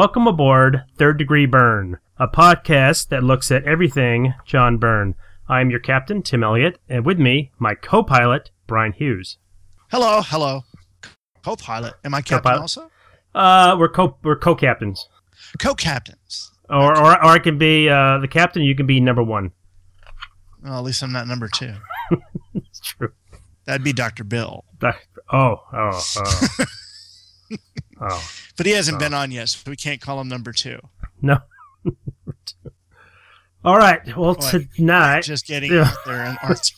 Welcome aboard Third Degree Byrne, a podcast that looks at everything John Byrne. I'm your captain, Tim Elliot, and with me, my co pilot, Brian Hughes. Hello, hello. Co-pilot. Am I captain Co-pilot. also? Uh, we're co we're co captains, Co-captains. or, or or I can be uh, the captain. You can be number one. Well, at least I'm not number two. It's true. That'd be Dr. Bill. That- oh oh oh oh But he hasn't Oh. been on yet, so we can't call him number two. no. All right. Well, What? tonight Just getting Yeah. there and art.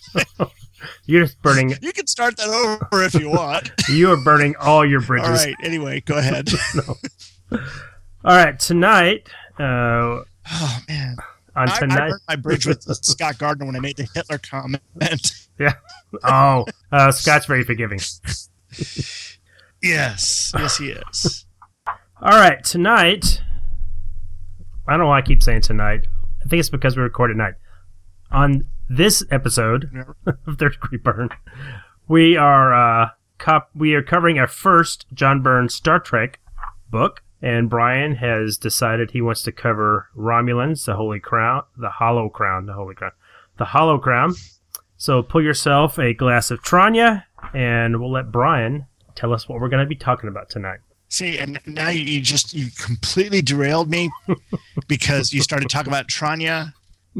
you're just burning. You can start that over if you want. You are burning all your bridges. All right. Anyway, go ahead. no. All right. Tonight. Uh, Oh man, on I, I tonight. burnt my bridge with Scott Gardner when I made the Hitler comment. Yeah. Oh, uh, Scott's very forgiving. Yes, yes, he is. All right, tonight. I don't know why I keep saying tonight. I think it's because we record at night. On this episode of Third Degree Byrne, we are uh, cop- we are covering our first John Byrne Star Trek book, and Brian has decided he wants to cover Romulans, the Holy Crown, the Hollow Crown, the Holy Crown, the Hollow Crown. So pull yourself a glass of Tranya, and we'll let Brian tell us what we're going to be talking about tonight. See, and now you, you just you completely derailed me because you started talking about Tranya,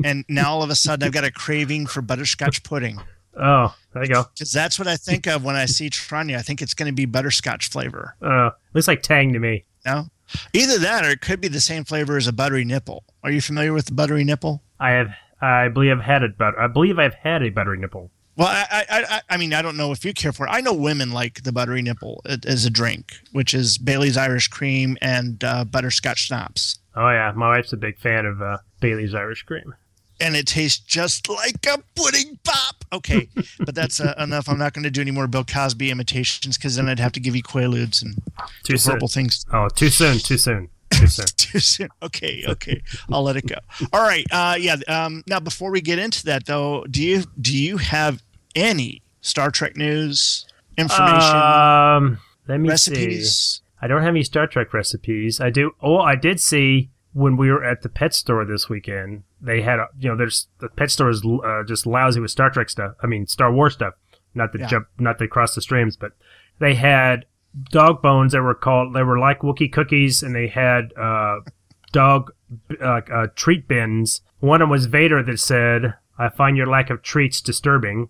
and now all of a sudden I've got a craving for butterscotch pudding. Oh, there you go. Because that's what I think of when I see Tranya. I think it's going to be butterscotch flavor. Uh, looks like Tang to me. No, either that or it could be the same flavor as a buttery nipple. Are you familiar with the buttery nipple? I have, I believe I've had it, but I believe I've had a buttery nipple. Well, I, I, I, I mean, I don't know if you care for it. I know women like the buttery nipple as a drink, which is Bailey's Irish Cream and uh, butterscotch schnapps. Oh yeah, my wife's a big fan of uh, Bailey's Irish Cream. and it tastes just like a pudding pop. Okay, but that's uh, enough. I'm not going to do any more Bill Cosby imitations because then I'd have to give you quaaludes and Too soon. horrible things Oh, too soon. Too soon. Too soon. too soon. Okay, okay, I'll let it go. All right. Uh, yeah. Um, now, before we get into that, though, do you do you have any Star Trek news information, Um, let me see. recipes? I don't have any Star Trek recipes. I do. Oh, I did see when we were at the pet store this weekend. They had, a, you know, there's the pet store is uh, just lousy with Star Trek stuff. I mean, Star Wars stuff. Not the Yeah. jump, not the cross the streams, but they had dog bones that were called. They were like Wookie cookies, and they had uh, dog uh, uh, treat bins. One of them was Vader that said, "I find your lack of treats disturbing."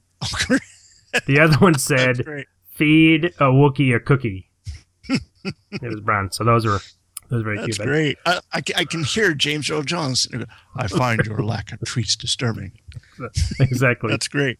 The other one said, feed a Wookiee a cookie. it was brown. So those are those are very That's cute. great. I, I, I can hear James Earl Jones. I find your lack of treats disturbing. exactly. That's great.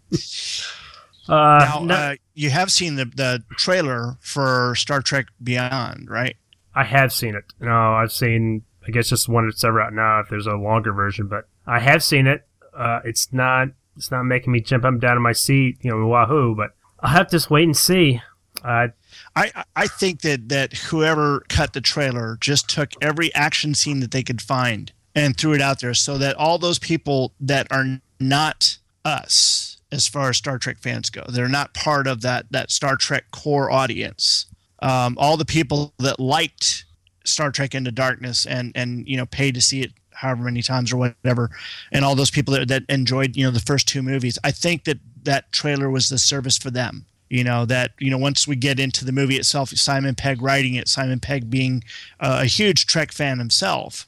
uh, now, no- uh, you have seen the, the trailer for Star Trek Beyond, right? I have seen it. No, I've seen. I guess just one that's ever out now. If there's a longer version, but I have seen it. Uh, it's not. It's not making me jump up and down in my seat. You know, wahoo! But I'll have to just wait and see. Uh, I, I think that, that whoever cut the trailer just took every action scene that they could find and threw it out there so that all those people that are not us as far as Star Trek fans go, they're not part of that, that Star Trek core audience. Um, all the people that liked Star Trek Into Darkness and, and you know paid to see it however many times or whatever, and all those people that, that enjoyed you know the first two movies, I think that that trailer was the service for them. You know that you know once we get into the movie itself simon pegg writing it simon pegg being uh, a huge trek fan himself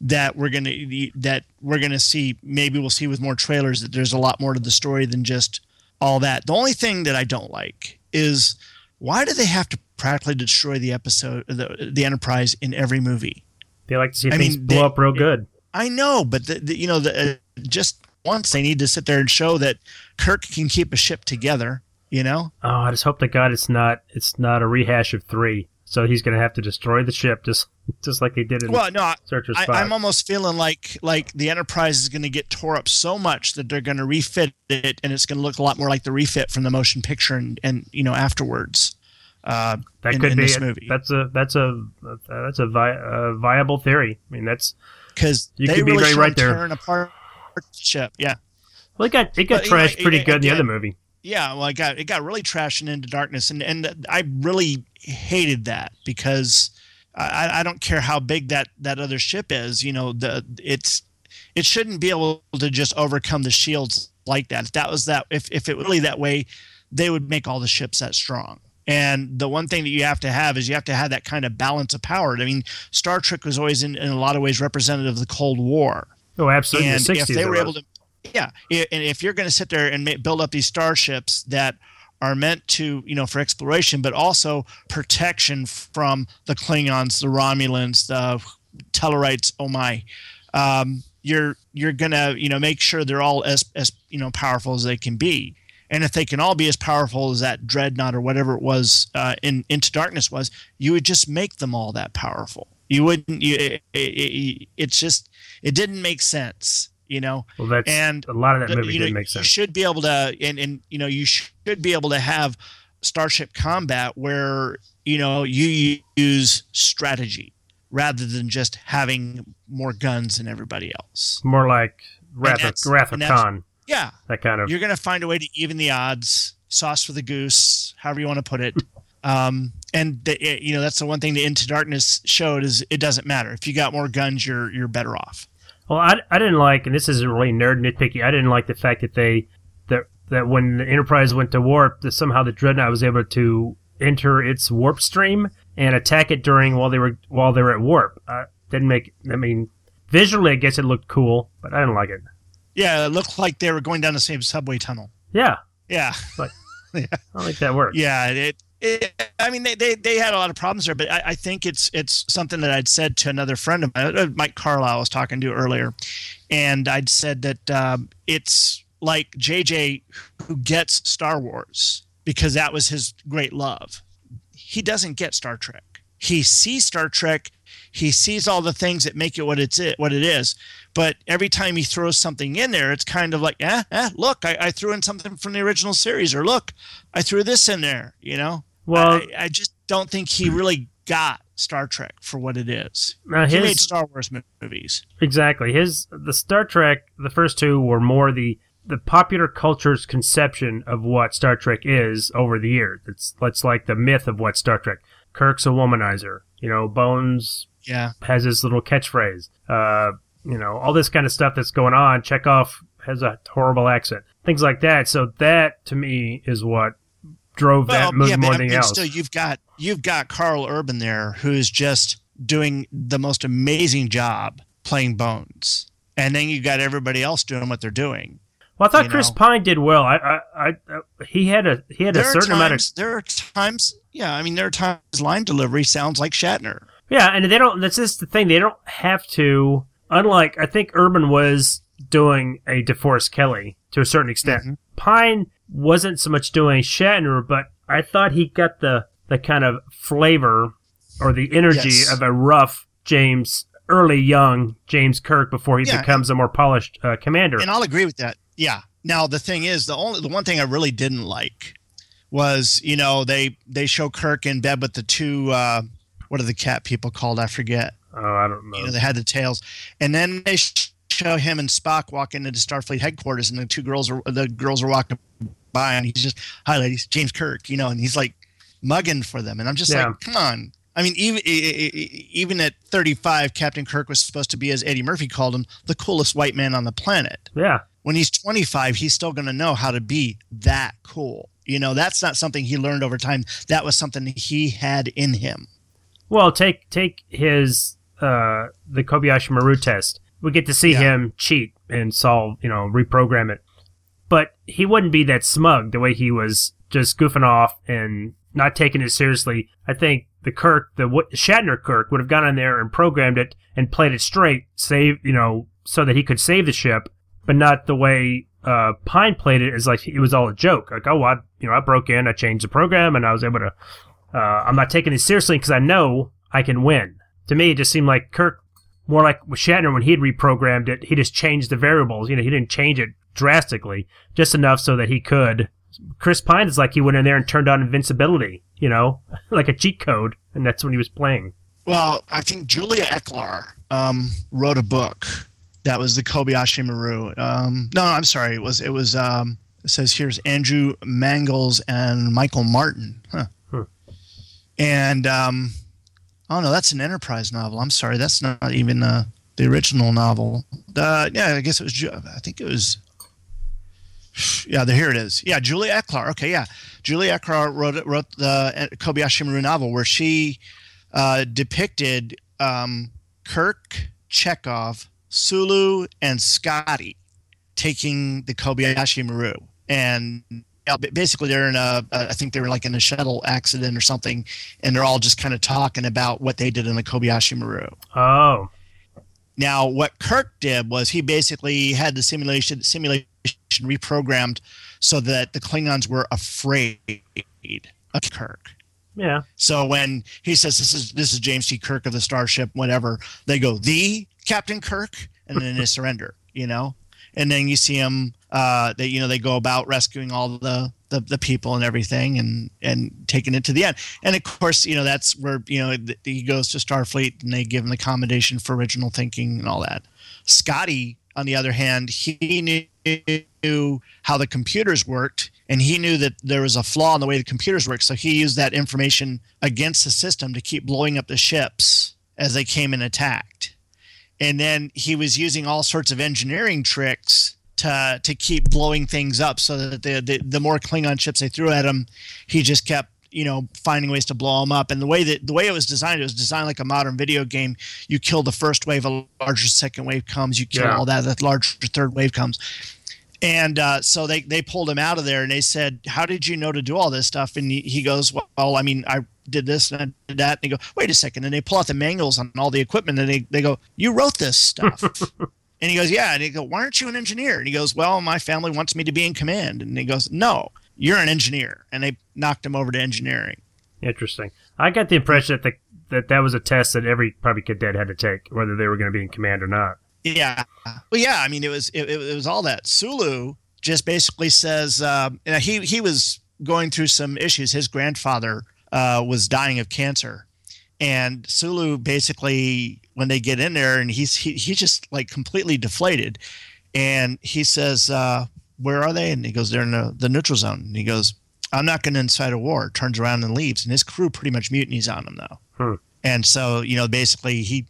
that we're gonna that we're gonna see maybe we'll see with more trailers that there's a lot more to the story than just all that. The only thing that i don't like is why do they have to practically destroy the episode the, the enterprise in every movie they like to see I things mean, blow they- up real good. i know but the, the, you know the, uh, just once they need to sit there and show that kirk can keep a ship together you know Oh, I just hope to God it's not. It's not a rehash of three. So he's going to have to destroy the ship just just like they did in well no Searchers I, Five. I'm almost feeling like like the Enterprise is going to get tore up so much that they're going to refit it, and it's going to look a lot more like the refit from the motion picture, and, and you know afterwards. Uh, that in- could in be this movie. That's a that's a that's a, vi- a viable theory. I mean, that's because You they could be really very right there. tearing apart the ship. Yeah, well, it got it got But, trashed pretty it- good in the other movie. yeah. Well, it got it got really trashed and into darkness, and and I really hated that because I, I don't care how big that that other ship is. You know, the it's it shouldn't be able to just overcome the shields like that. If that was that, if if it was really that way, they would make all the ships that strong. And the one thing that you have to have is you have to have that kind of balance of power. I mean, Star Trek was always in, in a lot of ways representative of the Cold War. Oh, absolutely. And the 60s if they were able to, yeah, and if you're going to sit there and build up these starships that are meant to, you know, for exploration, but also protection from the Klingons, the Romulans, the Tellarites. Oh my, um, you're you're gonna, you know, make sure they're all as as you know powerful as they can be. And if they can all be as powerful as that dreadnought or whatever it was uh, in Into Darkness was, you would just make them all that powerful. You wouldn't. You, it, it, it's just it didn't make sense, you know. Well, that's and a lot of that movie you know, didn't make sense. You should be able to, and and you know, you should be able to have starship combat where you know you use strategy rather than just having more guns than everybody else. More like Wrath of, Wrath of Khan, Yeah, that kind of. you're going to find a way to even the odds, sauce for the goose, however you want to put it. Um, and the, it- you know that's the one thing the Into Darkness showed is it doesn't matter if you got more guns, you're you're better off. Well, I, I didn't like, and this isn't really nerd nitpicky. I didn't like the fact that they that that when the Enterprise went to warp, that somehow the Dreadnought was able to enter its warp stream and attack it during while they were while they were at warp. Uh, didn't make. I mean, visually, I guess it looked cool, but I didn't like it. Yeah, it looked like they were going down the same subway tunnel. Yeah, Yeah, I don't think that worked. yeah. It, it, I mean, they, they they had a lot of problems there, but I, I think it's it's something that I'd said to another friend of mine, uh, Mike Carlyle, I was talking to earlier, and I'd said that um, it's like JJ who gets Star Wars because that was his great love. He doesn't get Star Trek. He sees Star Trek. He sees all the things that make it what it's it what it is. But every time he throws something in there, it's kind of like, eh, eh look, I, I threw in something from the original series, or look, I threw this in there. You know, Well, I, I just don't think he really got Star Trek for what it is. now He made Star Wars movies. Exactly. His the Star Trek, the first two were more the the popular culture's conception of what Star Trek is over the years. It's it's like the myth of what Star Trek. Kirk's a womanizer. You know, Bones Yeah, has his little catchphrase. Uh, you know, all this kind of stuff that's going on. Chekov has a horrible accent. Things like that. So that to me is what drove that movie yeah, more but I mean, else. still, you've got you've got Carl Urban there, who's just doing the most amazing job playing Bones, and then you got everybody else doing what they're doing. well, I thought Chris know. Pine did well. I, I, I, he had a he had a There are certain times. amount of There are times. Yeah, I mean, there are times line delivery sounds like Shatner. Yeah, and they don't. That's just the thing. They don't have to. Unlike, I think Urban was doing a DeForest Kelley to a certain extent. Mhm. Pine wasn't so much doing Shatner, but I thought he got the the kind of flavor or the energy Yes. of a rough James, early young James Kirk before he Yeah. becomes a more polished uh, commander. and I'll agree with that. Yeah. Now the thing is, the only the one thing I really didn't like was you know they they show Kirk in bed with the two uh, what are the cat people called? I forget. oh, I don't know. You know they had the tails, and then they show him and Spock walking into Starfleet headquarters, and the two girls are the girls are walking by, and he's just hi ladies, James Kirk, you know, and he's like mugging for them, and I'm just Yeah. like, come on. I mean, even even at 35, Captain Kirk was supposed to be, as Eddie Murphy called him, the coolest white man on the planet yeah, when he's 25 he's still going to know how to be that cool you know that's not something he learned over time that was something he had in him Well, take take his uh, the Kobayashi Maru test. We get to see Yeah. him cheat and solve, you know, reprogram it. But he wouldn't be that smug the way he was just goofing off and not taking it seriously. I think the Kirk, the Shatner Kirk, would have gone in there and programmed it and played it straight, save, you know, so that he could save the ship, but not the way uh, Pine played it. Is like it was all a joke. Like, oh, I, you know, I broke in, I changed the program, and I was able to uh, I'm not taking this seriously because I know I can win. To me, it just seemed like Kirk, more like Shatner when he had reprogrammed it, he just changed the variables. You know, he didn't change it drastically, just enough so that he could. Chris Pine is like he went in there and turned on invincibility, you know, like a cheat code, and that's when he was playing. well i think julia ecklar um, wrote a book that was the kobayashi maru um, no i'm sorry it was it was um, it says here's andrew mangels and michael martin huh. And um, Oh no, that's an Enterprise novel. I'm sorry, that's not even uh, the original novel. Uh, yeah, I guess it was. I think it was. Yeah, here it is. Yeah, Julia Ecklar. Okay, yeah, Julia Ecklar wrote wrote the Kobayashi Maru novel where she uh, depicted um, Kirk, Chekov, Sulu, and Scotty taking the Kobayashi Maru, and basically they're in a I think they were like in a shuttle accident or something, and they're all just kind of talking about what they did in the Kobayashi Maru. Oh. Now, what Kirk did was he basically had the simulation simulation reprogrammed so that the Klingons were afraid of Kirk. Yeah. So when he says this is this is James T. Kirk of the Starship, whatever, they go the Captain Kirk, and then they surrender. You know, and then you see him. Uh, they you know they go about rescuing all the, the the people and everything, and and taking it to the end. And of course, you know that's where you know he goes to Starfleet, and they give him the commendation for original thinking and all that. Scotty, on the other hand, he knew how the computers worked and he knew that there was a flaw in the way the computers worked so he used that information against the system to keep blowing up the ships as they came and attacked and then he was using all sorts of engineering tricks to to keep blowing things up so that the the, the more klingon ships they threw at him he just kept you know finding ways to blow them up and the way that the way it was designed it was designed like a modern video game you kill the first wave a larger second wave comes you kill yeah. all that the larger third wave comes and uh, so they, they pulled him out of there and they said, How did you know to do all this stuff? And he, he goes, Well, I mean, I did this and I did that. And they go, Wait a second. And they pull out the manuals on all the equipment and they, they go, You wrote this stuff. and he goes, Yeah. And he go, Why aren't you an engineer? And he goes, Well, my family wants me to be in command. And he goes, No, you're an engineer. And they knocked him over to engineering. Interesting. I got the impression that the, that that was a test that every probably cadet had to take, whether they were going to be in command or not. Yeah. Well, yeah. I mean, it was it, it was all that. Sulu just basically says um, he he was going through some issues. His grandfather uh, was dying of cancer, and Sulu basically when they get in there and he's he, he's just like completely deflated, and he says, uh, "Where are they?" And he goes, "They're in the, the neutral zone." And he goes, "I'm not going to incite a war." Turns around and leaves, and his crew pretty much mutinies on him though. Hmm. And so you know basically he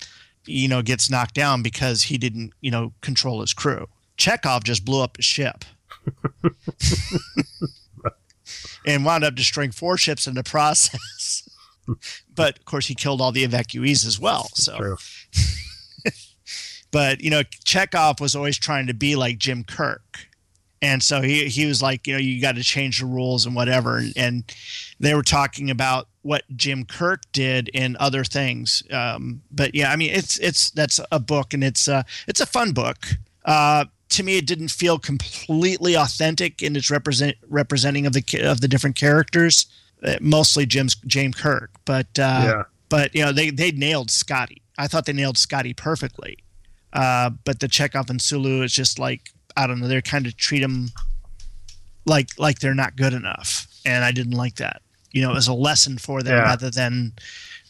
you know, gets knocked down because he didn't, you know, control his crew. Chekov just blew up his ship. and wound up destroying four ships in the process. but of course, he killed all the evacuees as well. So, but you know, Chekov was always trying to be like Jim Kirk, and so he he was like, you know, you got to change the rules and whatever. And, and they were talking about what Jim Kirk did in other things. Um, but yeah, I mean, it's it's that's a book, and it's uh, it's a fun book. Uh, to me, it didn't feel completely authentic in its represent representing of the of the different characters. Uh, mostly Jim's James Kirk, but uh, yeah. but you know they they nailed Scotty. I thought they nailed Scotty perfectly. Uh, but the Chekov and Sulu is just like I don't know. They're kind of treat them like like they're not good enough, and I didn't like that you know, as a lesson for them yeah. rather than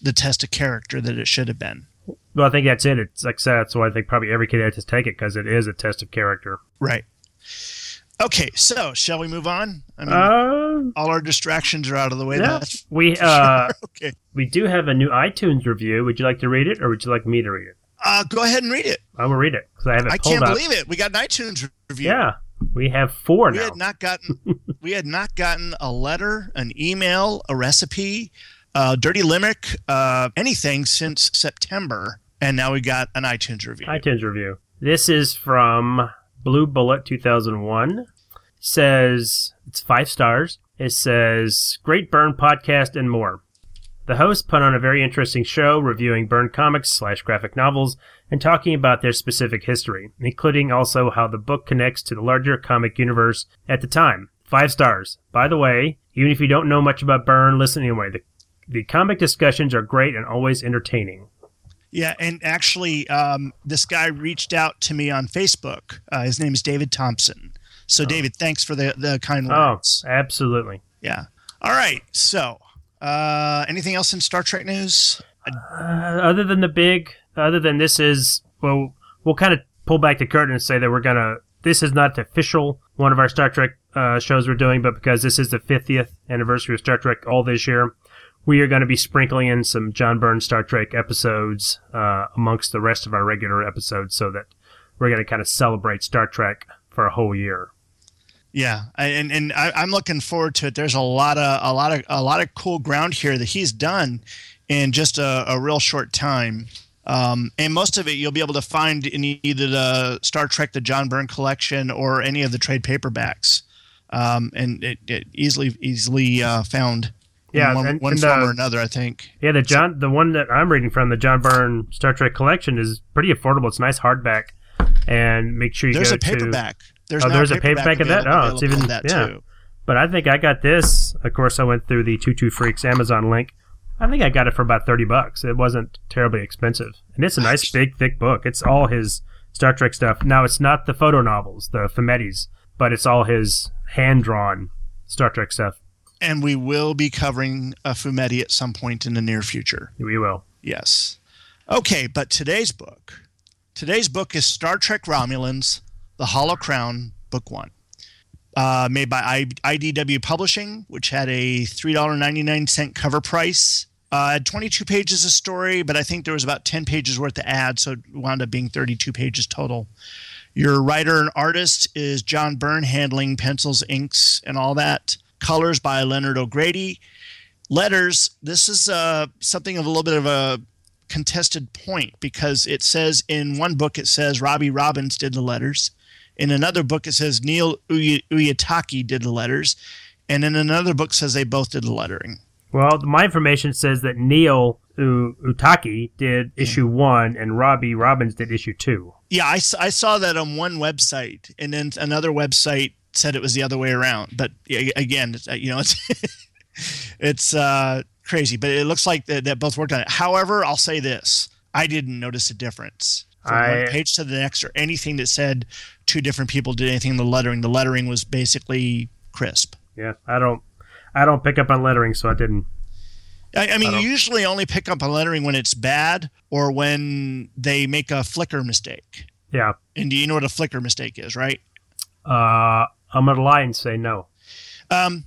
the test of character that it should have been. Well, I think that's it. It's like I said, that's why I think probably every kid has to take it because it is a test of character. Right. Okay, so shall we move on? I mean, uh, all our distractions are out of the way. Yeah, we uh, okay. We do have a new iTunes review. Would you like to read it, or would you like me to read it? Uh, go ahead and read it. I'm gonna read it because I have it. I can't believe it. We got an iTunes review. Yeah, we have four we now. had not gotten we had not gotten a letter, an email, a recipe, uh, dirty limerick, uh, anything since September, and now we got an iTunes review. iTunes review. This is from Blue Bullet 2001. Says it's five stars. It says great byrne podcast and more. The host put on a very interesting show reviewing byrne comics slash graphic novels and talking about their specific history, including also how the book connects to the larger comic universe at the time. Five stars. By the way, even if you don't know much about Byrne, listen anyway. The, the comic discussions are great and always entertaining. Yeah, and actually, um, this guy reached out to me on Facebook. Uh, his name is David Thompson. So, oh. David, thanks for the, the kind oh, words. Oh, absolutely. Yeah. All right. So, uh, anything else in Star Trek news? Uh, other than the big, other than this is well, we'll kind of pull back the curtain and say that we're gonna. This is not the official one of our Star Trek uh, shows we're doing, but because this is the 50th anniversary of Star Trek all this year, we are going to be sprinkling in some John Byrne Star Trek episodes uh, amongst the rest of our regular episodes, so that we're going to kind of celebrate Star Trek for a whole year. Yeah, and and I, am looking forward to it. There's a lot of a lot of a lot of cool ground here that he's done in just a, a real short time. Um, and most of it you'll be able to find in either the Star Trek, the John Byrne collection, or any of the trade paperbacks, um, and it, it, easily easily uh, found. Yeah, one, and, one and form the, or another, I think. Yeah, the John, the one that I'm reading from, the John Byrne Star Trek collection, is pretty affordable. It's a nice hardback, and make sure you There's go a paperback. To, there's oh, there's a paperback of that. Oh, it's even that yeah. too. But I think I got this. Of course, I went through the Two Freaks Amazon link. I think I got it for about thirty bucks. It wasn't terribly expensive, and it's a nice, big, thick book. It's all his Star Trek stuff. Now, it's not the photo novels, the Fumettis, but it's all his hand drawn Star Trek stuff. And we will be covering a Fumetti at some point in the near future. We will. Yes. Okay, but today's book, today's book is Star Trek Romulans, The Hollow Crown, Book One. Uh, made by IDW Publishing, which had a $3.99 cover price. Uh, had 22 pages of story, but I think there was about 10 pages worth of ads, so it wound up being 32 pages total. Your writer and artist is John Byrne, handling pencils, inks, and all that colors by Leonard O'Grady. Letters, this is uh, something of a little bit of a contested point because it says in one book it says Robbie Robbins did the letters. In another book it says Neil Uy- Uyetake did the letters. And in another book says they both did the lettering. Well, my information says that Neil U- Uyetake did issue one and Robbie Robbins did issue two. Yeah, I, I saw that on one website, and then another website said it was the other way around. But again, uh, you know, it's it's uh, crazy. But it looks like that, that both worked on it. However, I'll say this: I didn't notice a difference from I, one page to the next, or anything that said two different people did anything in the lettering. The lettering was basically crisp. Yeah, I don't, I don't pick up on lettering, so I didn't. I, I mean, I you usually only pick up on lettering when it's bad or when they make a flicker mistake. Yeah. And do you know what a flicker mistake is, right? Uh, I'm gonna lie and say no. Um,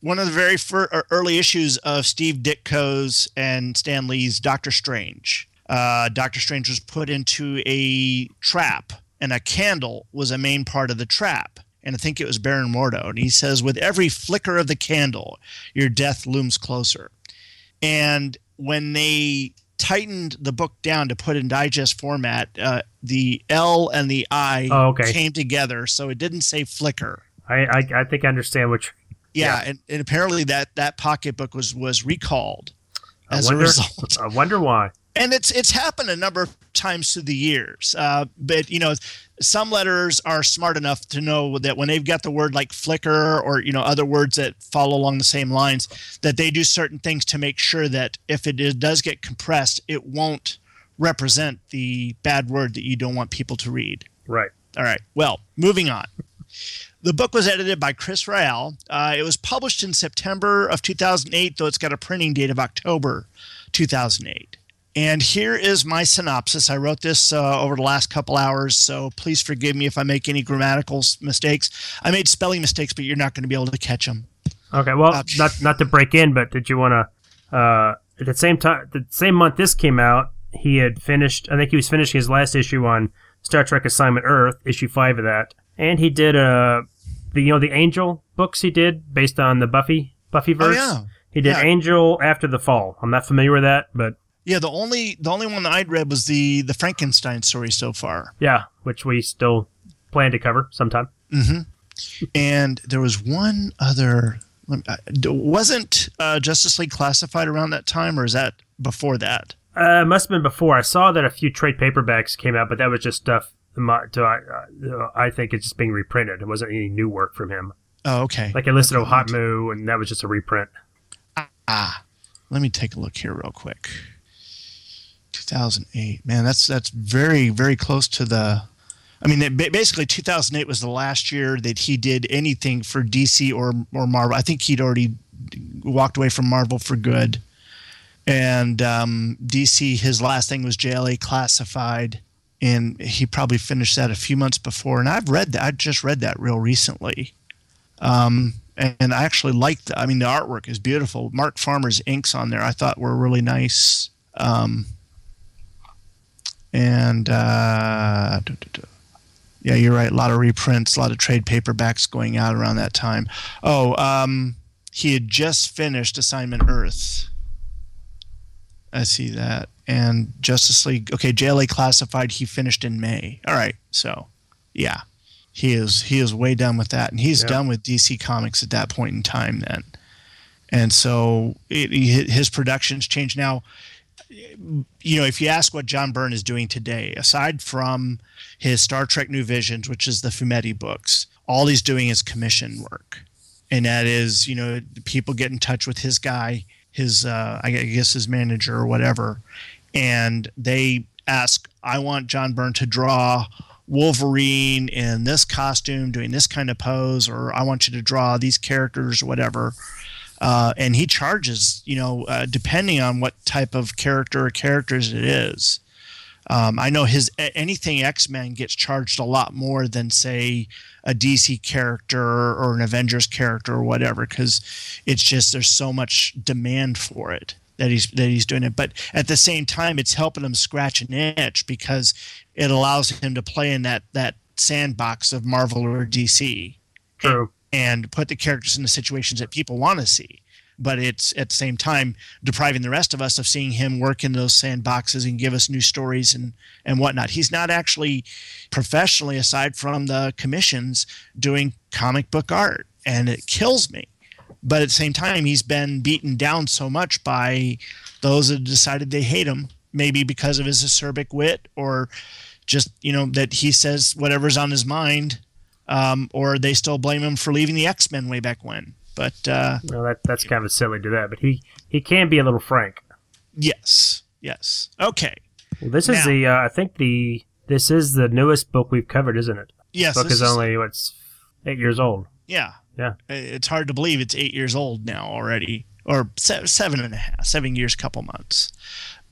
one of the very fir- early issues of Steve Ditko's and Stan Lee's Doctor Strange. Uh, Doctor Strange was put into a trap, and a candle was a main part of the trap. And I think it was Baron Mordo. And he says, With every flicker of the candle, your death looms closer. And when they tightened the book down to put in digest format, uh, the L and the I oh, okay. came together, so it didn't say flicker. I I, I think I understand which. Yeah, yeah. And, and, apparently that that pocketbook was was recalled as wonder, a result. I wonder why. And it's it's happened a number of times through the years, uh, but you know, some letters are smart enough to know that when they've got the word like flicker or you know other words that follow along the same lines, that they do certain things to make sure that if it is, does get compressed, it won't represent the bad word that you don't want people to read. Right. All right. Well, moving on. The book was edited by Chris Ryall. Uh, it was published in September of 2008, though it's got a printing date of October 2008. And here is my synopsis. I wrote this uh, over the last couple hours, so please forgive me if I make any grammatical mistakes. I made spelling mistakes, but you're not going to be able to catch them. Okay. Well, uh, not not to break in, but did you want to? Uh, at the same time, the same month this came out, he had finished. I think he was finishing his last issue on Star Trek Assignment Earth, issue five of that, and he did uh the you know the Angel books he did based on the Buffy Buffy verse. Oh, yeah. He did Yeah. Angel After the Fall. I'm not familiar with that, but Yeah, the only the only one that I'd read was the the Frankenstein story so far. yeah, which we still plan to cover sometime. hmm And there was one other. uh, Wasn't uh, Justice League classified around that time, or is that before that? Uh, it must have been before. I saw that a few trade paperbacks came out, but that was just stuff. To, I, uh, I think it's just being reprinted. It wasn't any new work from him. Oh, okay. Like I listed Hot Moo, and that was just a reprint. Ah, let me take a look here real quick. 2008. Man, that's that's very very close to the. I mean, basically, 2008 was the last year that he did anything for DC or or Marvel. I think he'd already walked away from Marvel for good. And um, DC, his last thing was JLA Classified, and he probably finished that a few months before. And I've read that. I just read that real recently. Um, and I actually like the. I mean, the artwork is beautiful. Mark Farmer's inks on there I thought were really nice. Um, and uh, yeah, you're right. A lot of reprints, a lot of trade paperbacks going out around that time. Oh, um, he had just finished Assignment Earth. I see that. And Justice League. Okay, JLA Classified. He finished in May. All right. So, yeah, he is he is way done with that, and he's yeah. done with DC Comics at that point in time. Then, and so it, his productions changed now you know, if you ask what John Byrne is doing today, aside from his Star Trek New Visions, which is the Fumetti books, all he's doing is commission work. And that is, you know, people get in touch with his guy, his, uh, I guess his manager or whatever, and they ask, I want John Byrne to draw Wolverine in this costume, doing this kind of pose, or I want you to draw these characters or whatever uh, and he charges, you know, uh, depending on what type of character or characters it is. Um, I know his anything X Men gets charged a lot more than say a DC character or an Avengers character or whatever because it's just there's so much demand for it that he's that he's doing it. But at the same time, it's helping him scratch an itch because it allows him to play in that that sandbox of Marvel or DC. True and put the characters in the situations that people want to see. But it's at the same time depriving the rest of us of seeing him work in those sandboxes and give us new stories and, and whatnot. He's not actually professionally, aside from the commissions, doing comic book art. And it kills me. But at the same time, he's been beaten down so much by those that decided they hate him, maybe because of his acerbic wit or just, you know, that he says whatever's on his mind um, or they still blame him for leaving the X Men way back when. But uh, well, that that's kind of silly to that. But he he can be a little frank. Yes. Yes. Okay. Well, this is now, the uh, I think the this is the newest book we've covered, isn't it? Yes. This book is, is only what's eight years old. Yeah. Yeah. It's hard to believe it's eight years old now already, or seven and a half, seven years, couple months.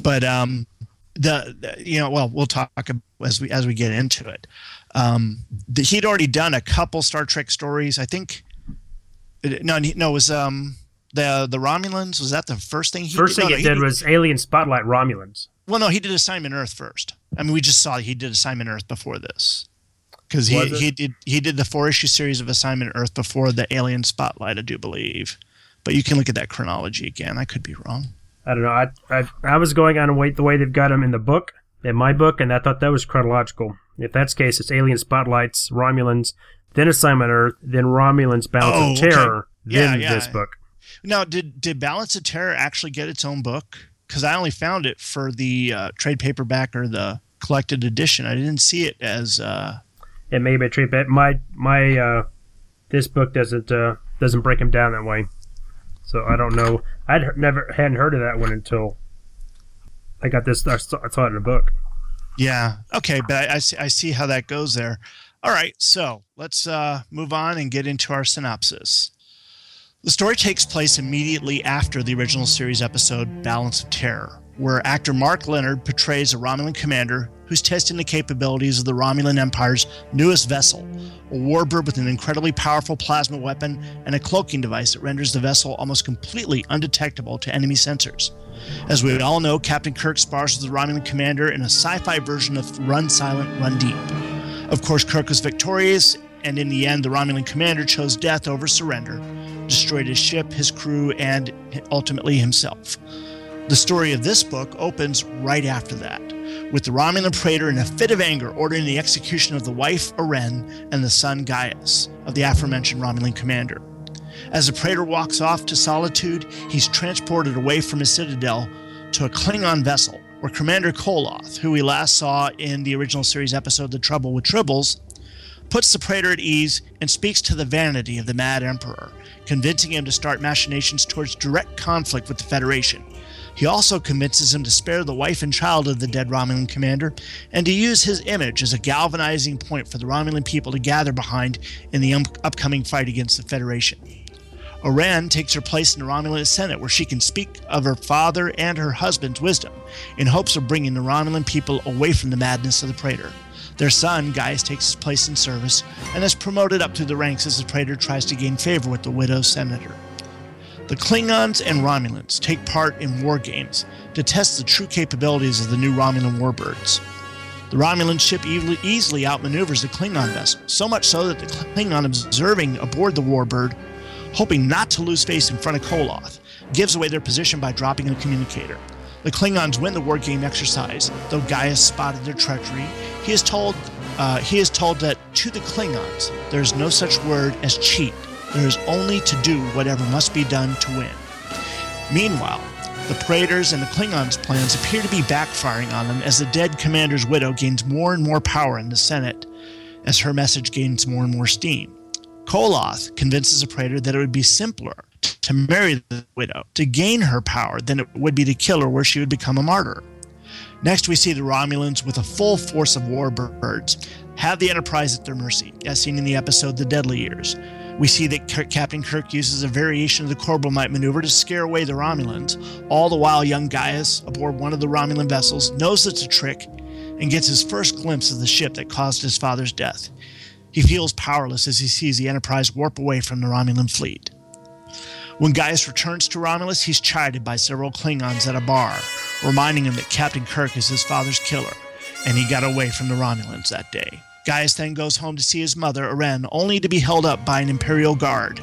But um, the, the you know, well, we'll talk as we as we get into it. Um, the, he'd already done a couple Star Trek stories. I think. No, no, it was um, the the Romulans. Was that the first thing he first did? thing no, he did was Alien Spotlight Romulans. Well, no, he did Assignment Earth first. I mean, we just saw he did Assignment Earth before this because he, he did he did the four issue series of Assignment Earth before the Alien Spotlight, I do believe. But you can look at that chronology again. I could be wrong. I don't know. I I, I was going on wait the way they've got them in the book, in my book, and I thought that was chronological. If that's the case, it's Alien Spotlights, Romulans, then Assignment Earth, then Romulans Balance oh, of Terror, okay. then yeah, this book. Now, did did Balance of Terror actually get its own book? Because I only found it for the uh, trade paperback or the collected edition. I didn't see it as. Uh... It may be a trade paperback. My my uh, this book doesn't uh, doesn't break them down that way, so I don't know. I'd never hadn't heard of that one until I got this. I saw it in a book. Yeah. Okay, but I, I, see, I see how that goes there. All right, so let's uh, move on and get into our synopsis. The story takes place immediately after the original series episode Balance of Terror, where actor Mark Lenard portrays a Romulan commander who's testing the capabilities of the Romulan Empire's newest vessel, a warbird with an incredibly powerful plasma weapon and a cloaking device that renders the vessel almost completely undetectable to enemy sensors. As we all know, Captain Kirk spars with the Romulan commander in a sci fi version of Run Silent, Run Deep. Of course, Kirk was victorious, and in the end, the Romulan commander chose death over surrender, destroyed his ship, his crew, and ultimately himself. The story of this book opens right after that, with the Romulan Praetor in a fit of anger ordering the execution of the wife, Aurenne, and the son, Gaius, of the aforementioned Romulan commander. As the Praetor walks off to solitude, he's transported away from his citadel to a Klingon vessel, where Commander Koloth, who we last saw in the original series episode The Trouble with Tribbles, puts the Praetor at ease and speaks to the vanity of the Mad Emperor, convincing him to start machinations towards direct conflict with the Federation. He also convinces him to spare the wife and child of the dead Romulan commander and to use his image as a galvanizing point for the Romulan people to gather behind in the um- upcoming fight against the Federation. Aurenne takes her place in the Romulan Senate where she can speak of her father and her husband's wisdom in hopes of bringing the Romulan people away from the madness of the Praetor. Their son, Gaius, takes his place in service and is promoted up through the ranks as the Praetor tries to gain favor with the widow senator. The Klingons and Romulans take part in war games to test the true capabilities of the new Romulan warbirds. The Romulan ship easily outmaneuvers the Klingon vessel, so much so that the Klingon observing aboard the warbird, hoping not to lose face in front of Koloth, gives away their position by dropping a communicator. The Klingons win the war game exercise, though Gaius spotted their treachery. He is told uh, he is told that to the Klingons there is no such word as cheat. There is only to do whatever must be done to win. Meanwhile, the Praetors and the Klingons' plans appear to be backfiring on them as the dead commander's widow gains more and more power in the Senate as her message gains more and more steam. Koloth convinces the Praetor that it would be simpler to marry the widow to gain her power than it would be to kill her where she would become a martyr. Next, we see the Romulans with a full force of warbirds have the Enterprise at their mercy, as seen in the episode The Deadly Years. We see that Kirk, Captain Kirk uses a variation of the Corbomite maneuver to scare away the Romulans, all the while young Gaius, aboard one of the Romulan vessels, knows it's a trick and gets his first glimpse of the ship that caused his father's death. He feels powerless as he sees the Enterprise warp away from the Romulan fleet. When Gaius returns to Romulus, he's chided by several Klingons at a bar, reminding him that Captain Kirk is his father's killer, and he got away from the Romulans that day. Gaius then goes home to see his mother, Aurenne, only to be held up by an Imperial guard,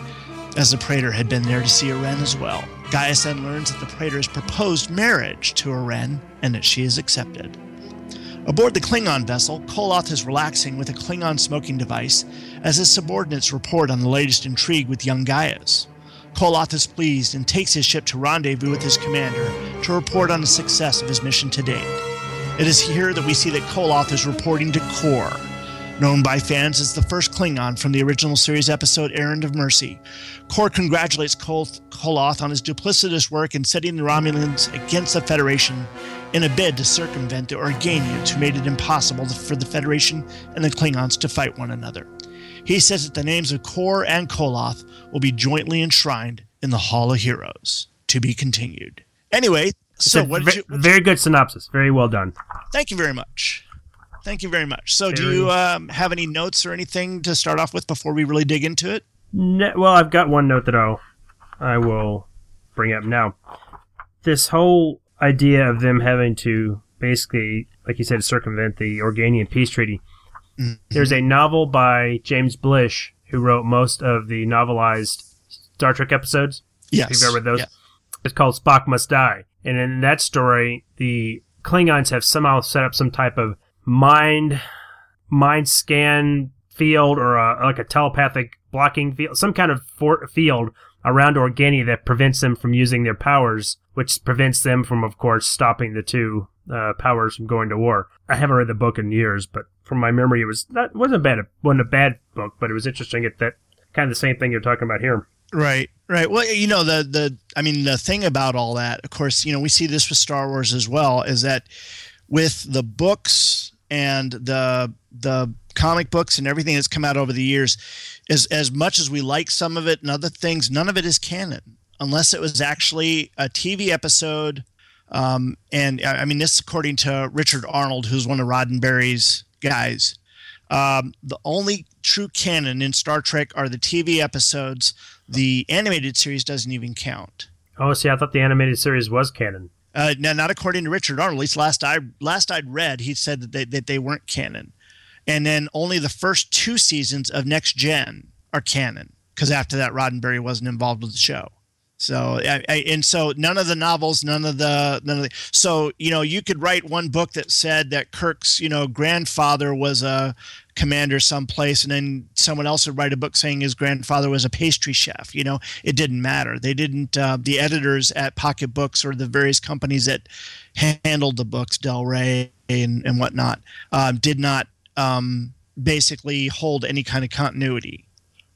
as the Praetor had been there to see Aurenne as well. Gaius then learns that the Praetor has proposed marriage to Aurenne and that she is accepted. Aboard the Klingon vessel, Koloth is relaxing with a Klingon smoking device as his subordinates report on the latest intrigue with young Gaius. Koloth is pleased and takes his ship to rendezvous with his commander to report on the success of his mission to date. It is here that we see that Koloth is reporting to Kor, known by fans as the first Klingon from the original series episode Errand of Mercy. Kor congratulates Kol- Koloth on his duplicitous work in setting the Romulans against the Federation in a bid to circumvent the Organians who made it impossible for the Federation and the Klingons to fight one another. He says that the names of Kor and Koloth will be jointly enshrined in the Hall of Heroes. To be continued. Anyway, so what very, you, very good synopsis. Very well done. Thank you very much. Thank you very much. So, very do you um, have any notes or anything to start off with before we really dig into it? No, well, I've got one note that I'll, I will bring up now. This whole idea of them having to basically, like you said, circumvent the Organian peace treaty. Mm-hmm. There's a novel by James Blish who wrote most of the novelized Star Trek episodes. Yes. If you've ever read those. Yeah. It's called Spock Must Die. And in that story, the Klingons have somehow set up some type of mind mind scan field or a, like a telepathic blocking field, some kind of for- field around Organi that prevents them from using their powers, which prevents them from, of course, stopping the two uh, powers from going to war. I haven't read the book in years, but from my memory, it was not wasn't bad. It wasn't a bad book, but it was interesting. At that kind of the same thing you're talking about here. Right, right. Well, you know the the I mean the thing about all that, of course, you know we see this with Star Wars as well, is that with the books and the the comic books and everything that's come out over the years, as as much as we like some of it and other things, none of it is canon unless it was actually a TV episode. Um, and I mean, this according to Richard Arnold, who's one of Roddenberry's guys. Um, the only true canon in Star Trek are the TV episodes. The animated series doesn't even count. Oh, see, I thought the animated series was canon. Uh, now, not according to Richard Arnold. At least last I last I'd read, he said that they, that they weren't canon, and then only the first two seasons of Next Gen are canon because after that, Roddenberry wasn't involved with the show. So I, I, and so none of the novels, none of the none of the so you know you could write one book that said that Kirk's you know grandfather was a commander someplace, and then someone else would write a book saying his grandfather was a pastry chef. You know, it didn't matter. They didn't. Uh, the editors at Pocket Books or the various companies that handled the books, Del Rey and and whatnot, um, did not um, basically hold any kind of continuity.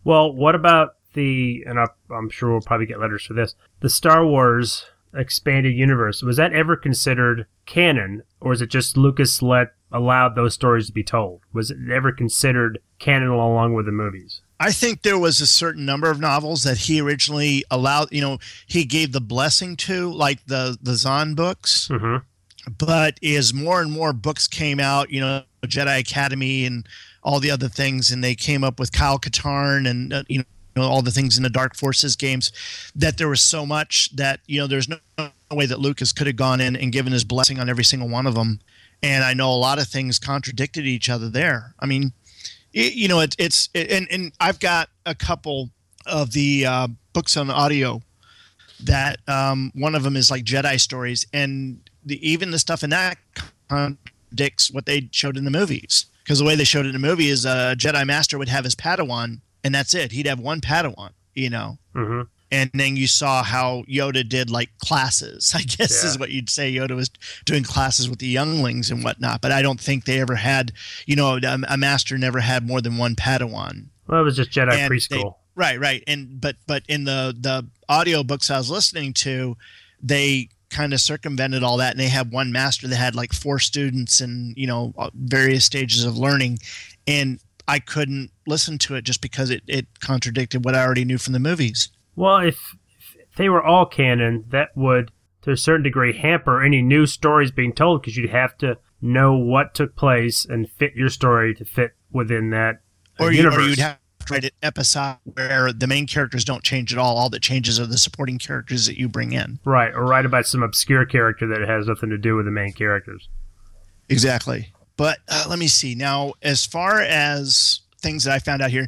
Well, what about the, and I'm sure we'll probably get letters for this, the Star Wars expanded universe, was that ever considered canon, or is it just Lucas let allowed those stories to be told? Was it ever considered canon along with the movies? I think there was a certain number of novels that he originally allowed. You know, he gave the blessing to, like the the Zahn books. Mm-hmm. But as more and more books came out, you know, Jedi Academy and all the other things, and they came up with Kyle Katarn and uh, you know know, all the things in the Dark Forces games, that there was so much that you know there's no way that Lucas could have gone in and given his blessing on every single one of them. And I know a lot of things contradicted each other there. I mean, it, you know, it, it's it, and and I've got a couple of the uh, books on audio that um, one of them is like Jedi stories, and the, even the stuff in that contradicts what they showed in the movies. Because the way they showed it in the movie is a Jedi Master would have his Padawan and that's it. He'd have one Padawan, you know. Mm-hmm. And then you saw how Yoda did like classes. I guess Yeah. is what you'd say. Yoda was doing classes with the younglings and whatnot. But I don't think they ever had, you know, a, a master never had more than one Padawan. Well, it was just Jedi And preschool. Right, right. And but but in the the audio books I was listening to, they kind of circumvented all that and they had one master that had like four students and you know uh, various stages of learning and I couldn't listen to it just because it, it contradicted what I already knew from the movies. Well, if, if they were all canon, that would, to a certain degree, hamper any new stories being told because you'd have to know what took place and fit your story to fit within that Or, you, universe. or you'd have to write an episode where the main characters don't change at all. All that changes are the supporting characters that you bring in. right, or write about some obscure character that has nothing to do with the main characters. Exactly. But uh, let me see. Now, as far as things that I found out here,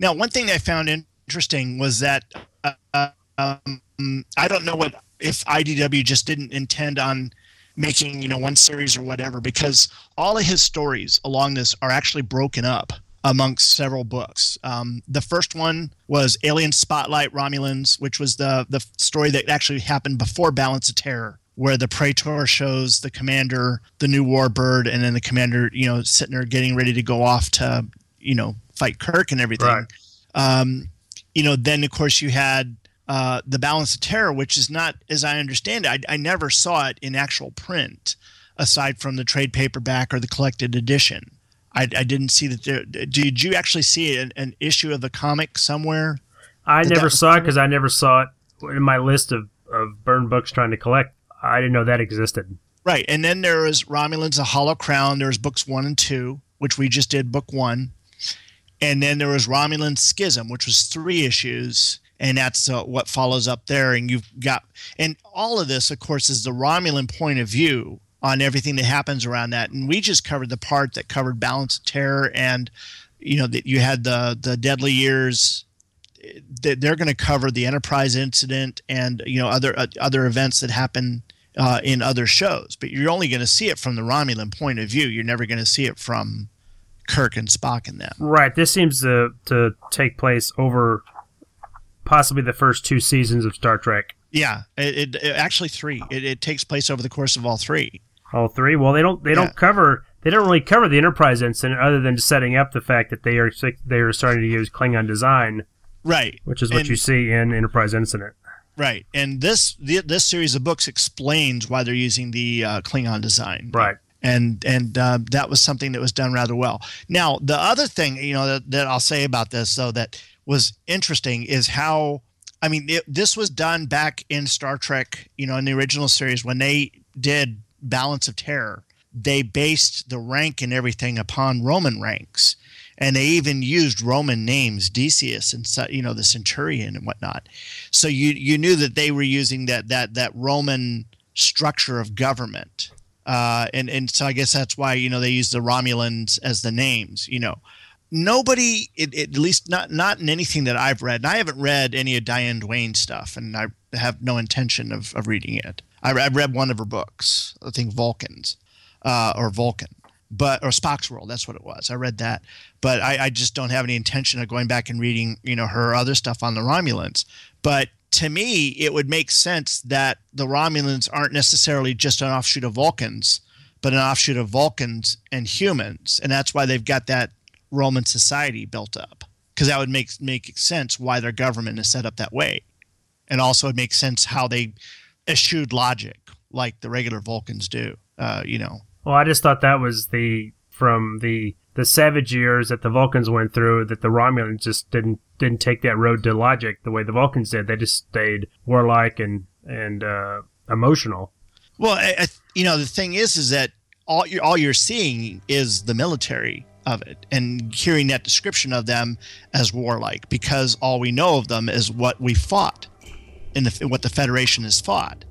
now, one thing that I found interesting was that uh, um, I don't know what if IDW just didn't intend on making, you know, one series or whatever, because all of his stories along this are actually broken up amongst several books. Um, the first one was Alien Spotlight Romulans, which was the the story that actually happened before Balance of Terror, where the Praetor shows the commander the new warbird, and then the commander, you know, sitting there getting ready to go off to, you know, fight Kirk and everything. Right. Um, you know, then of course you had uh, the Balance of Terror, which is not, as I understand it, I, I never saw it in actual print, aside from the trade paperback or the collected edition. I, I didn't see that there. Did you actually see an, an issue of the comic somewhere? I never saw it because I never saw it in my list of, of Byrne books trying to collect. I didn't know that existed. Right. And then there was Romulans, A Hollow Crown. There was books one and two, which we just did book one. And then there was Romulan Schism, which was three issues. And that's uh, what follows up there. And you've got, and all of this, of course, is the Romulan point of view on everything that happens around that. And we just covered the part that covered Balance of Terror and, you know, that you had the, the Deadly Years. They- They're going to cover the Enterprise incident and, you know, other, uh, other events that happen uh, in other shows, but you're only going to see it from the Romulan point of view. You're never going to see it from Kirk and Spock and them. Right. This seems to, to take place over possibly the first two seasons of Star Trek. Yeah, it, it, it- actually three. It, it takes place over the course of all three. All three. Well, they don't. They Yeah. don't cover. They don't really cover the Enterprise incident, other than setting up the fact that they are they are starting to use Klingon design, Right, which is what And- you see in Enterprise incident. right. And this the, this series of books explains why they're using the uh, Klingon design. Right. And and uh, that was something that was done rather well. Now, the other thing you know that, that I'll say about this though that was interesting is how I mean it, this was done back in Star Trek, you know, in the original series when they did Balance of Terror. They based the rank and everything upon Roman ranks. And they even used Roman names, Decius and you know the Centurion and whatnot. So you you knew that they were using that that that Roman structure of government uh, and and so I guess that's why you know they use the Romulans as the names. You know, nobody, it, it- at least not not in anything that I've read. And I haven't read any of Diane Duane stuff, and I have no intention of, of reading it. I, I've read one of her books, I think Vulcans, uh, or Vulcan, but or Spock's World. That's what it was. I read that, but I, I just don't have any intention of going back and reading you know her other stuff on the Romulans. But to me, it would make sense that the Romulans aren't necessarily just an offshoot of Vulcans, but an offshoot of Vulcans and humans, and that's why they've got that Roman society built up. Because that would make make sense why their government is set up that way, and also it makes sense how they eschewed logic like the regular Vulcans do. Uh, you know, Well, I just thought that was the from the the savage years that the Vulcans went through that the Romulans just didn't didn't take that road to logic the way the Vulcans did. They just stayed warlike and and uh, emotional. Well, I, I, you know, the thing is, is that all you're all you're seeing is the military of it and hearing that description of them as warlike because all we know of them is what we fought and what the Federation has fought.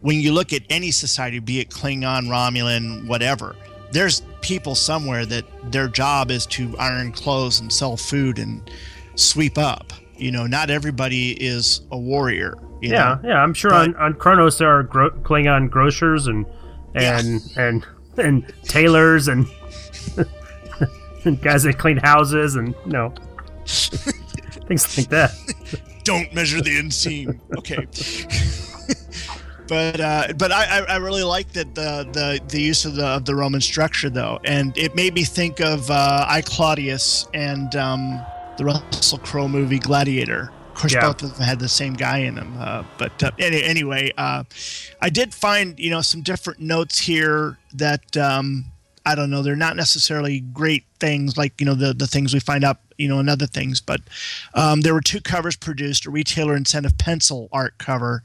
When you look at any society, be it Klingon, Romulan, whatever, there's people somewhere that their job is to iron clothes and sell food and sweep up. You know, not everybody is a warrior. You yeah, know? yeah. I'm sure But- on, on Kronos there are gro- Klingon grocers and and and and tailors and, and guys that clean houses and you know things like that. don't measure the inseam. Okay. but uh, but I, I- really like that the, the the use of the of the Roman structure though, and it made me think of uh, I Claudius and um, the Russell Crowe movie Gladiator. Of course, Yeah. both of them had the same guy in them. Uh, but uh, any, anyway, uh, I did find you know some different notes here that um, I don't know. They're not necessarily great things like you know the the things we find out you know in other things, but um, there were two covers produced: a retailer incentive pencil art cover,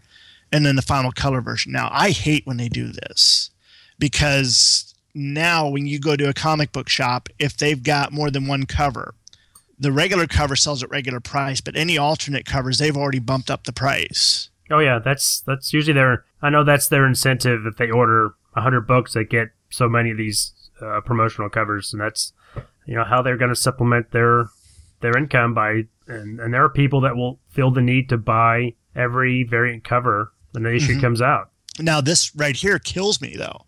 and then the final color version. Now I hate when they do this because now when you go to a comic book shop, if they've got more than one cover, the regular cover sells at regular price, but any alternate covers they've already bumped up the price. Oh yeah, that's that's usually their. I know that's their incentive if they order hundred books, they get so many of these uh, promotional covers, and that's you know how they're going to supplement their their income by. And, and there are people that will feel the need to buy every variant cover when new issue Mhm. comes out. Now, this right here kills me though.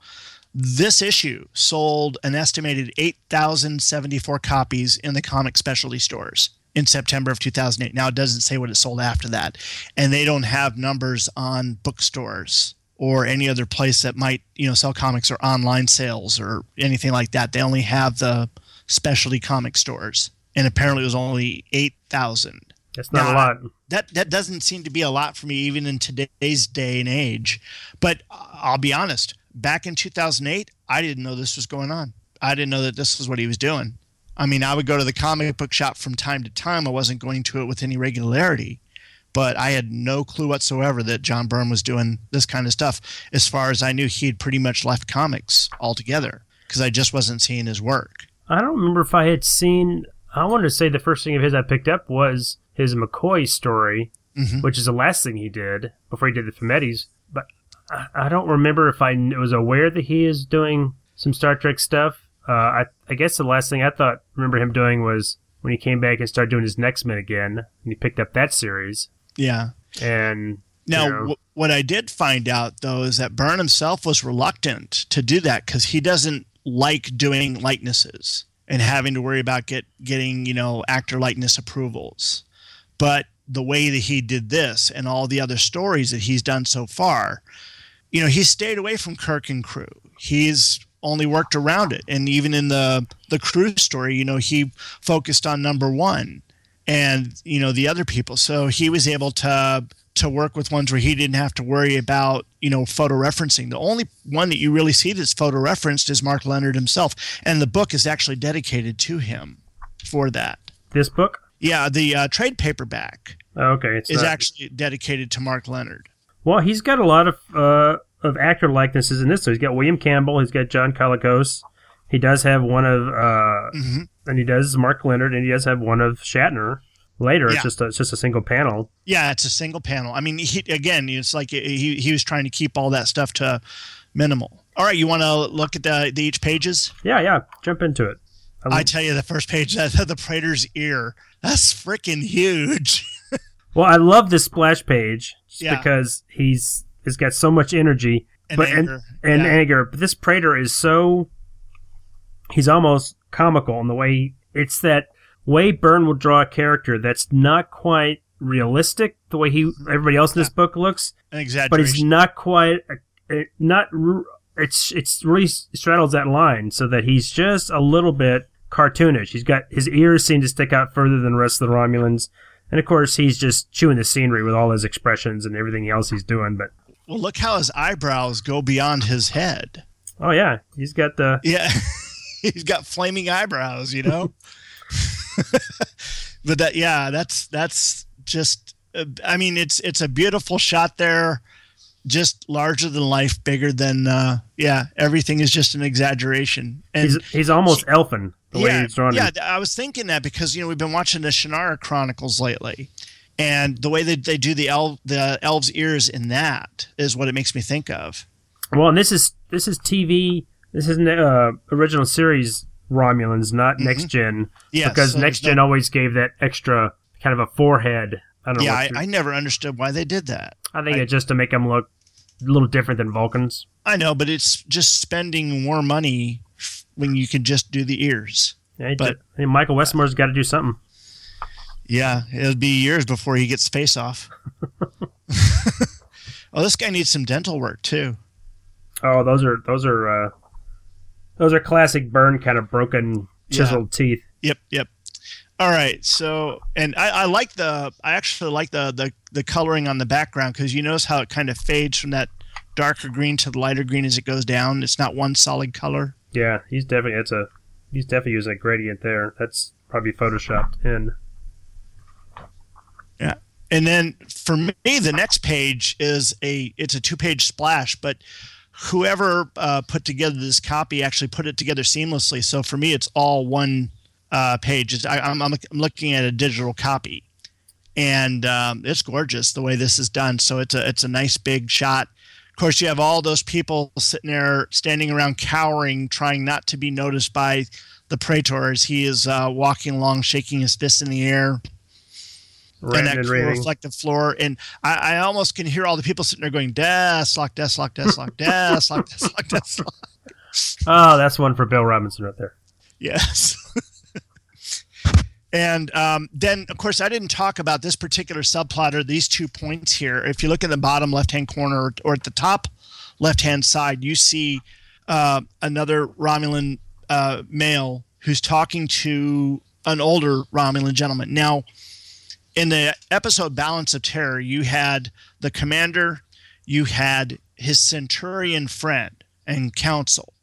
This issue sold an estimated 8,074 copies in the comic specialty stores in September of 2008. Now, it doesn't say what it sold after that. And they don't have numbers on bookstores or any other place that might, you know, sell comics or online sales or anything like that. They only have the specialty comic stores. And apparently it was only 8,000 That's not a lot. that that doesn't seem to be a lot for me even in today's day and age. But i'll be honest back in 2008 i didn't know this was going on. I didn't know that this was what he was doing. I mean i would go to the comic book shop from time to time. I wasn't going to it with any regularity but i had no clue whatsoever that john byrne was doing this kind of stuff. As far as i knew he had pretty much left comics altogether because i just wasn't seeing his work. I don't remember if I had seen. I wanted to say the first thing of his I picked up was his McCoy story, Mhm. which is the last thing he did before he did the Fumettis. But I, I don't remember if I was aware that he is doing some Star Trek stuff. Uh, I, I guess the last thing I thought remember him doing was when he came back and started doing his Next Men again, and he picked up that series. yeah And Now, you know, wh- what I did find out though is that Byrne himself was reluctant to do that because he doesn't like doing likenesses and having to worry about get getting you know actor likeness approvals. But the way that he did this and all the other stories that he's done so far, you know, he stayed away from Kirk and crew. He's only worked around it, and even in the the crew story, you know, he focused on number one and you know the other people. So he was able to to work with ones where he didn't have to worry about you know photo referencing. The only one that you really see that's photo referenced is Mark Lenard himself, and the book is actually dedicated to him for that. this book. Yeah, the uh, trade paperback okay, it's is not- actually dedicated to Mark Lenard. Well, he's got a lot of uh, of actor likenesses in this. So he's got William Campbell. He's got John Colicos. He does have one of, uh, hmm and he does Mark Lenard, and he does have one of Shatner. Later, Yeah. it's just a, it's just a single panel. Yeah, it's a single panel. I mean, he, again, it's like he, he was trying to keep all that stuff to minimal. All right, you want to look at the, the each pages? Yeah, yeah. Jump into it. I, I tell you, the first page, that the Praetor's ear, that's freaking huge. well, I love this splash page Yeah. because he's he's got so much energy And But- anger. and Yeah. anger. But this Praetor is so he's almost comical in the way it's that way Byrne will draw a character that's not quite realistic the way he mm-hmm. everybody else in this book looks, An but exaggeration. he's not quite not it's it's really straddles that line so that he's just a little bit cartoonish. He's got his ears seem to stick out further than the rest of the Romulans. And of course, he's just chewing the scenery with all his expressions and everything else he's doing. But well, look how his eyebrows go beyond his head. oh yeah, he's got the Yeah, he's got flaming eyebrows, you know. but that, yeah, that's that's just. Uh, I mean, it's it's a beautiful shot there. just larger than life, bigger than uh, yeah. Everything is just an exaggeration. And he's he's almost elfin the way yeah, he's drawn. yeah. I was thinking that because you know we've been watching the Shannara Chronicles lately, and the way that they do the elf the elves' ears in that is what it makes me think of. Well, and this is this is TV. This is uh, original series Romulans, not next gen. Yeah, because so next gen no- always gave that extra kind of a forehead. I don't yeah, I, I never understood why they did that. I think I- it's just to make them look a little different than Vulcans. I know, but it's just spending more money when you can just do the ears. Yeah, But- mean, Michael Westmore's got to do something. Yeah, it'll be years before he gets face off. oh, this guy needs some dental work too. Oh, those are those are uh, those are classic Byrne kind of broken chiseled teeth. Yep, yep. All right, so and I, I like the I actually like the the, the coloring on the background because you notice how it kind of fades from that darker green to the lighter green as it goes down. It's not one solid color. Yeah, he's definitely it's a he's definitely using a gradient there. That's probably photoshopped in. Yeah. And then for me, the next page is a it's a two page splash, but whoever uh, put together this copy actually put it together seamlessly. So for me, it's all one uh, page. I, I'm, I'm I'm looking at a digital copy, and um, it's gorgeous the way this is done. So it's a it's a nice big shot. Of course, you have all those people sitting there, standing around, cowering, trying not to be noticed by the praetor as he is uh, walking along, shaking his fist in the air and that cool reflective floor. And I, I almost can hear all the people sitting there going, Deslock, Deslock, Deslock, Deslock, Deslock, Deslock. Oh, that's one for Bill Robinson right there. Yes. And um, then, of course, I didn't talk about this particular subplot or these two points here. If you look in the bottom left hand corner or at the top left hand side, you see uh, another Romulan uh, male who's talking to an older Romulan gentleman. Now, in the episode Balance of Terror, you had the commander, you had his centurion friend and counsel.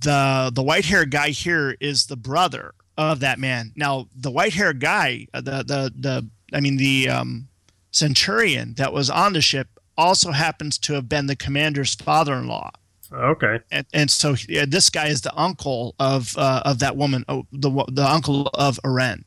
The the white haired guy here is the brother of that man. Now, the white haired guy, uh, the the the I mean the um, centurion that was on the ship also happens to have been the commander's father-in-law Okay. and, and so yeah, this guy is the uncle of uh, of that woman, oh, the the uncle of Aren.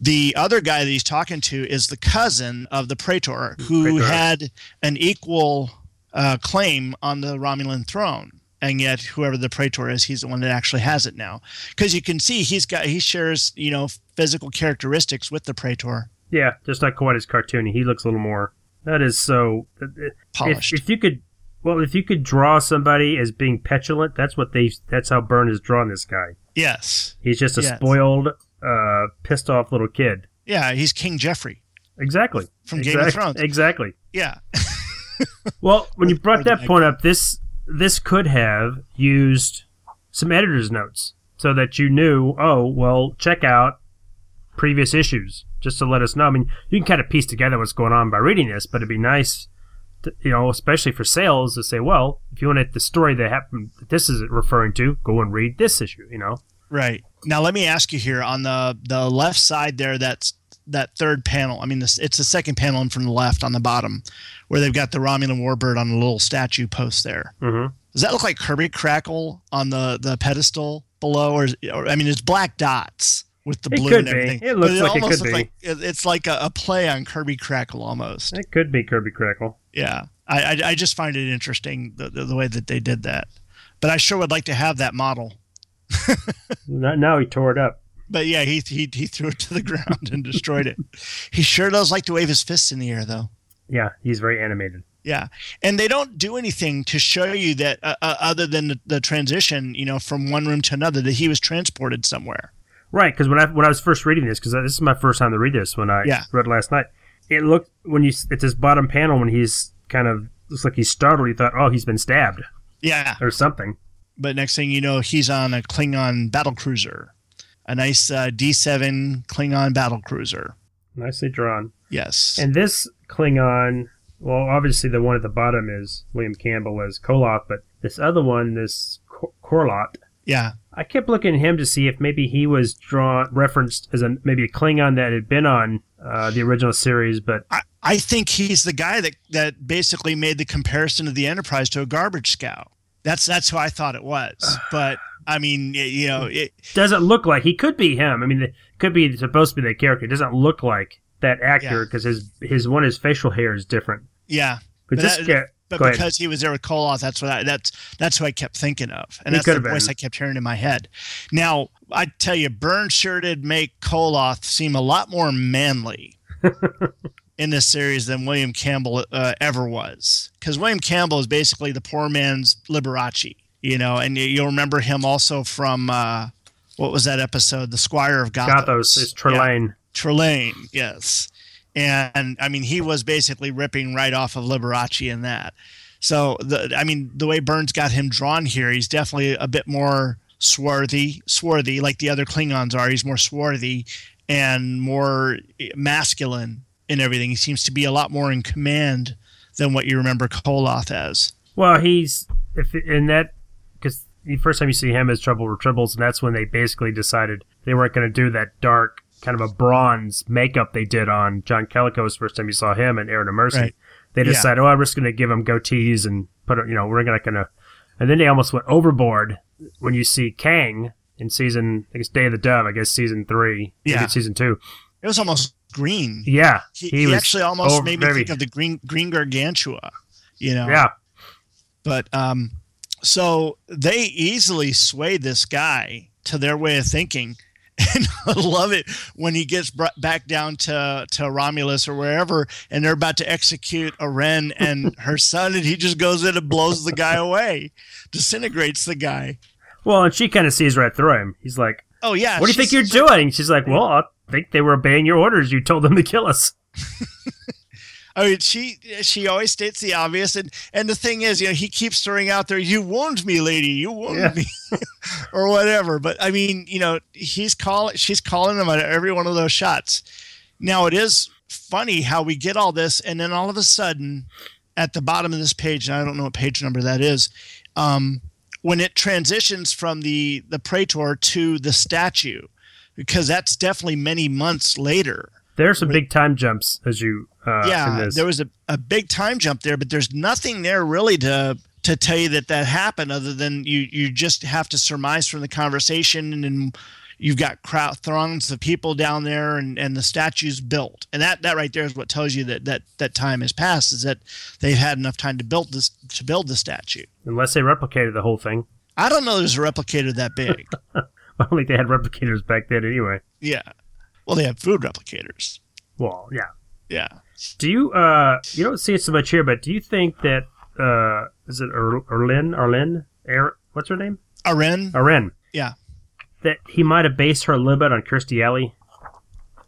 The other guy that he's talking to is the cousin of the praetor, who Praetor. had an equal uh, claim on the Romulan throne, and yet whoever the praetor is, he's the one that actually has it now. Because you can see he's got he shares you know physical characteristics with the praetor. Yeah, just not quite as cartoony. He looks a little more. That is so. If, Polished. if you could, well, if you could draw somebody as being petulant, that's what they. That's how Byrne has drawn this guy. Yes, He's just a Yes. spoiled, uh, pissed off little kid. yeah, he's King Joffrey. Exactly. From Game of Thrones. Exactly. Yeah, Well, when you brought that point up, this this could have used some editor's notes so that you knew. Oh, well, check out previous issues just to let us know. I mean, you can kind of piece together what's going on by reading this, but it'd be nice, to, you know, especially for sales, to say, well, if you want to the story that happened, that this is referring to, go and read this issue. You know. Right. Now let me ask you here on the the left side there that's that third panel. I mean this it's the second panel in from the left on the bottom where they've got the Romulan warbird on a little statue post there. hmm Does that look like Kirby Crackle on the the pedestal below or, or I mean it's black dots with the It blue and be. everything. It looks But like it could looks be. like it- it's like a, a play on Kirby Crackle almost. It could be Kirby Crackle. Yeah. I, I I just find it interesting the, the the way that they did that. But I sure would like to have that model. Now he tore it up. But yeah, he, he he threw it to the ground and destroyed it. He sure does like to wave his fists in the air, though. Yeah, he's very animated. Yeah, and they don't do anything to show you that uh, uh, other than the, the transition, you know, from one room to another, that he was transported somewhere. Right, because when I when I was first reading this, because this is my first time to read this when I Yeah. read last night, it looked when you it's this bottom panel when he's kind of looks like he's startled. You thought, oh, he's been stabbed Yeah, or something. but next thing you know, he's on a Klingon battle cruiser, a nice uh, D7 Klingon battle cruiser. Nicely drawn. Yes. And this Klingon, well, obviously the one at the bottom is William Campbell as Koloth, but this other one, this Kor- Korlot, yeah. I kept looking at him to see if maybe he was drawn referenced as a maybe a Klingon that had been on uh, the original series, but I, I think he's the guy that that basically made the comparison of the Enterprise to a garbage scow. That's that's who I thought it was. But I mean, you know, it doesn't look like he could be him. I mean, it could be supposed to be the character. It doesn't look like that actor because his his one his facial hair is different. Yeah, but, but this that, but because ahead. he was there with Koloth, that's what I, that's that's who I kept thinking of, and he that's the voice been. I kept hearing in my head. Now I tell you, sure did make Koloth seem a lot more manly in this series than William Campbell uh, ever was, because William Campbell is basically the poor man's Liberace, you know, and you'll remember him also from uh, what was that episode, The Squire of Gothos. Gothos is Trelane. Yeah. Trelane, yes and I mean he was basically ripping right off of Liberace in that. So the I mean the way Byrne's got him drawn here, he's definitely a bit more swarthy, swarthy like the other Klingons are. He's more swarthy and more masculine in everything. He seems to be a lot more in command than what you remember Koloth as. Well, he's if in that the first time you see him as Trouble with Tribbles, and that's when they basically decided they weren't going to do that dark kind of a bronze makeup they did on John Colicos' first time you saw him and Errand of Mercy. Right. They decided, yeah. oh, I'm just going to give him goatees and put, you know, we're not going to. And then they almost went overboard when you see Kang in season, I guess, Day of the Dove, I guess season three, yeah, season two. It was almost green. Yeah, he, he, he actually almost over, made me very, think of the green green gargantua. You know. Yeah. But um, so they easily sway this guy to their way of thinking and I love it when he gets brought back down to to Romulus or wherever, and they're about to execute Aurenne and her son, and he just goes in and blows the guy away, disintegrates the guy. Well, and she kind of sees right through him. He's like, "Oh yeah, what do you think you're doing?" She's like, "Well, I think they were obeying your orders. You told them to kill us." I mean, she she always states the obvious, and and the thing is, you know, he keeps throwing out there, "You wounded me, lady. You wounded yeah. me," or whatever. But I mean, you know, he's calling, she's calling him on every one of those shots. Now it is funny how we get all this, and then all of a sudden, at the bottom of this page, and I don't know what page number that is, um, when it transitions from the the praetor to the statue, because that's definitely many months later there's some big time jumps as you. Uh, yeah, there was a, a big time jump there, but there's nothing there really to to tell you that that happened, other than you you just have to surmise from the conversation, and, and you've got crowd throngs of people down there, and and the statue's built, and that that right there is what tells you that that that time has passed, is that they've had enough time to build this to build the statue. Unless they replicated the whole thing. I don't know. There's a replicator that big. I don't think they had replicators back then, anyway. Yeah. Well, they have food replicators. Well, yeah. Yeah. Do you uh you don't see it so much here, but do you think that uh is it Erlin Arlen er, what's her name? Aurenne. Aurenne. Yeah. That he might have based her a little bit on Kirstie Alley.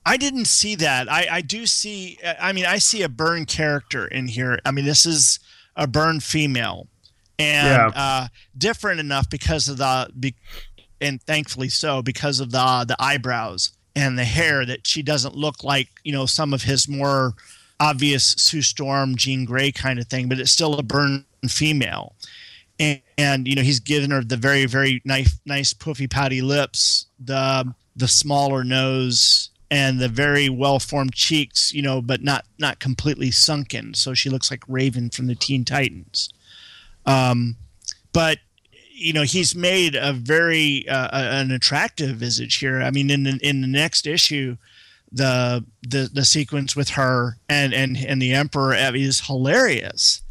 I didn't see that. I I do see. I mean, I see a Byrne character in here. I mean, this is a Byrne female, and yeah. uh, different enough because of the, be, and thankfully so because of the the eyebrows and the hair that she doesn't look like you know some of his more obvious Sue Storm, Jean Grey kind of thing, but it's still a Byrne female. And, and, you know he's given her the very very nice nice puffy pouty lips, the the smaller nose, and the very well formed cheeks. You know, but not not completely sunken, so she looks like Raven from the Teen Titans. Um, but you know he's made a very uh, an attractive visage here. I mean, in the, in the next issue, the the the sequence with her and and and the emperor is hilarious.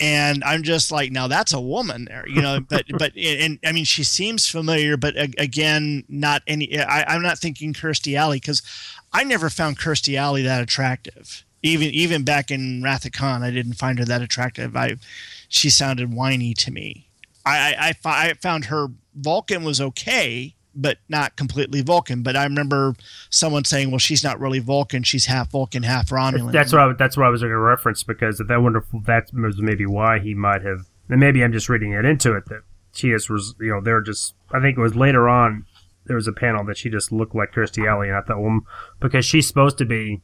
And I'm just like, now that's a woman there, you know. But but and I mean, she seems familiar, but again, not any. I, I'm not thinking Kirstie Alley because I never found Kirstie Alley that attractive. Even even back in Wrath of Khan, I didn't find her that attractive. I she sounded whiny to me. I, I, I found her Vulcan was okay, but not completely Vulcan. But I remember someone saying, "Well, she's not really Vulcan; she's half Vulcan, half Romulan." That's what I, that's what I was going to reference because that wonderful that was maybe why he might have. And maybe I'm just reading it into it that she is was you know they're just. I think it was later on there was a panel that she just looked like Kirstie Alley, and I thought, well, because she's supposed to be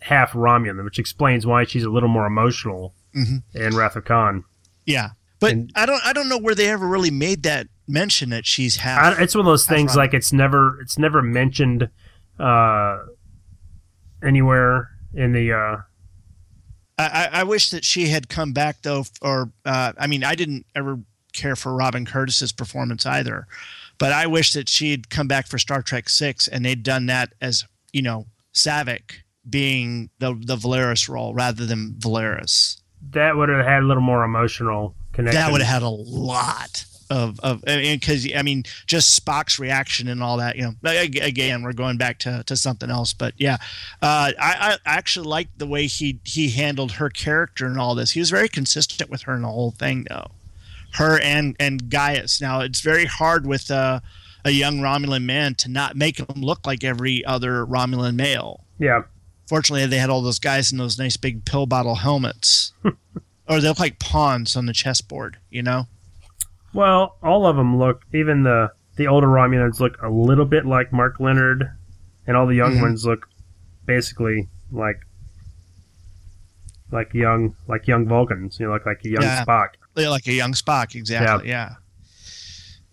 half Romulan, which explains why she's a little more emotional mm-hmm. in Wrath of Khan. Yeah, but and, I don't I don't know where they ever really made that mention that she's half. I, it's one of those things like it's never it's never mentioned uh, anywhere. in the. Uh, I, I wish that she had come back though, or uh, I mean, I didn't ever care for Robin Curtis's performance either, but I wish that she'd come back for Star Trek Six and they'd done that as you know Saavik being the the Valeris role rather than Valeris. That would have had a little more emotional connection. That would have had a lot of of because I, mean just Spock's reaction and all that. You know, again we're going back to, to something else, but yeah, uh, I, I actually liked the way he he handled her character and all this. He was very consistent with her in the whole thing, though. Her and and Gaius. Now it's very hard with uh, a young Romulan man to not make him look like every other Romulan male. Yeah. Fortunately, they had all those guys in those nice big pill bottle helmets, or they look like pawns on the chessboard. You know. Well, all of them look, even the the older Romulans look a little bit like Mark Lenard, and all the young mm-hmm. ones look basically like like young like young Vulcans. You know, like like a young yeah. Spock. Yeah, like a young Spock, exactly. Yeah.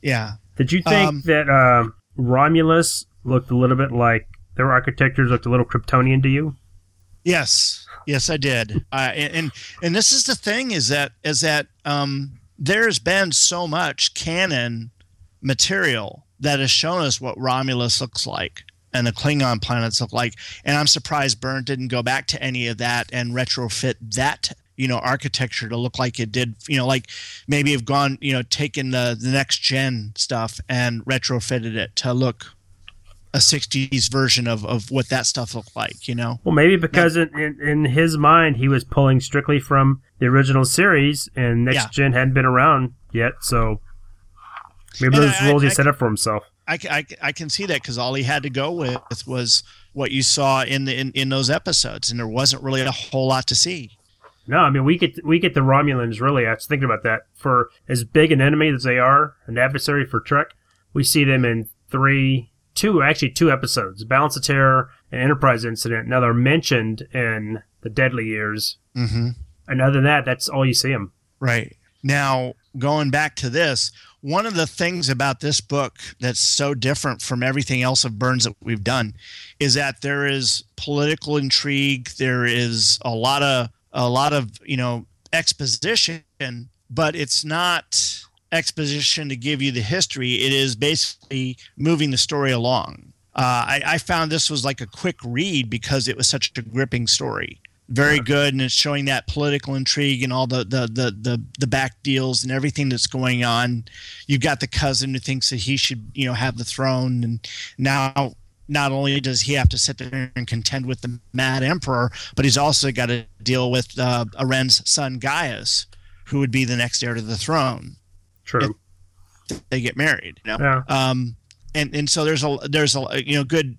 Yeah. yeah. Did you think um, that uh, Romulus looked a little bit like their architectures looked a little Kryptonian to you? Yes, yes, I did. uh, and and this is the thing is that is that um, there's been so much canon material that has shown us what Romulus looks like and the Klingon planets look like. And I'm surprised Byrne didn't go back to any of that and retrofit that you know architecture to look like it did you know like maybe have gone you know taken the the next gen stuff and retrofitted it to look a 60s version of, of what that stuff looked like you know well maybe because in, in, in his mind he was pulling strictly from the original series, and next yeah. gen hadn't been around yet, so maybe and those I, roles I, he I, set up for himself. I, I, I can see that because all he had to go with was what you saw in the in, in those episodes, and there wasn't really a whole lot to see. No, I mean we get we get the Romulans really. I was thinking about that. For as big an enemy as they are, an adversary for Trek, we see them in three, two actually two episodes: Balance of Terror and Enterprise Incident. Now they're mentioned in the Deadly Years, mm-hmm. And other than that, that's all you see them. Right. Now, going back to this, one of the things about this book that's so different from everything else of Byrne's that we've done is that there is political intrigue, there is a lot of a lot of, you know, exposition, but it's not exposition to give you the history. It is basically moving the story along. Uh, I, I, found this was like a quick read because it was such a gripping story very good and it's showing that political intrigue and all the, the the the the, back deals and everything that's going on you've got the cousin who thinks that he should you know have the throne and now not only does he have to sit there and contend with the mad emperor but he's also got to deal with uh, Aren's son Gaius who would be the next heir to the throne true. They get married you know? Yeah. um and and so there's a there's a you know good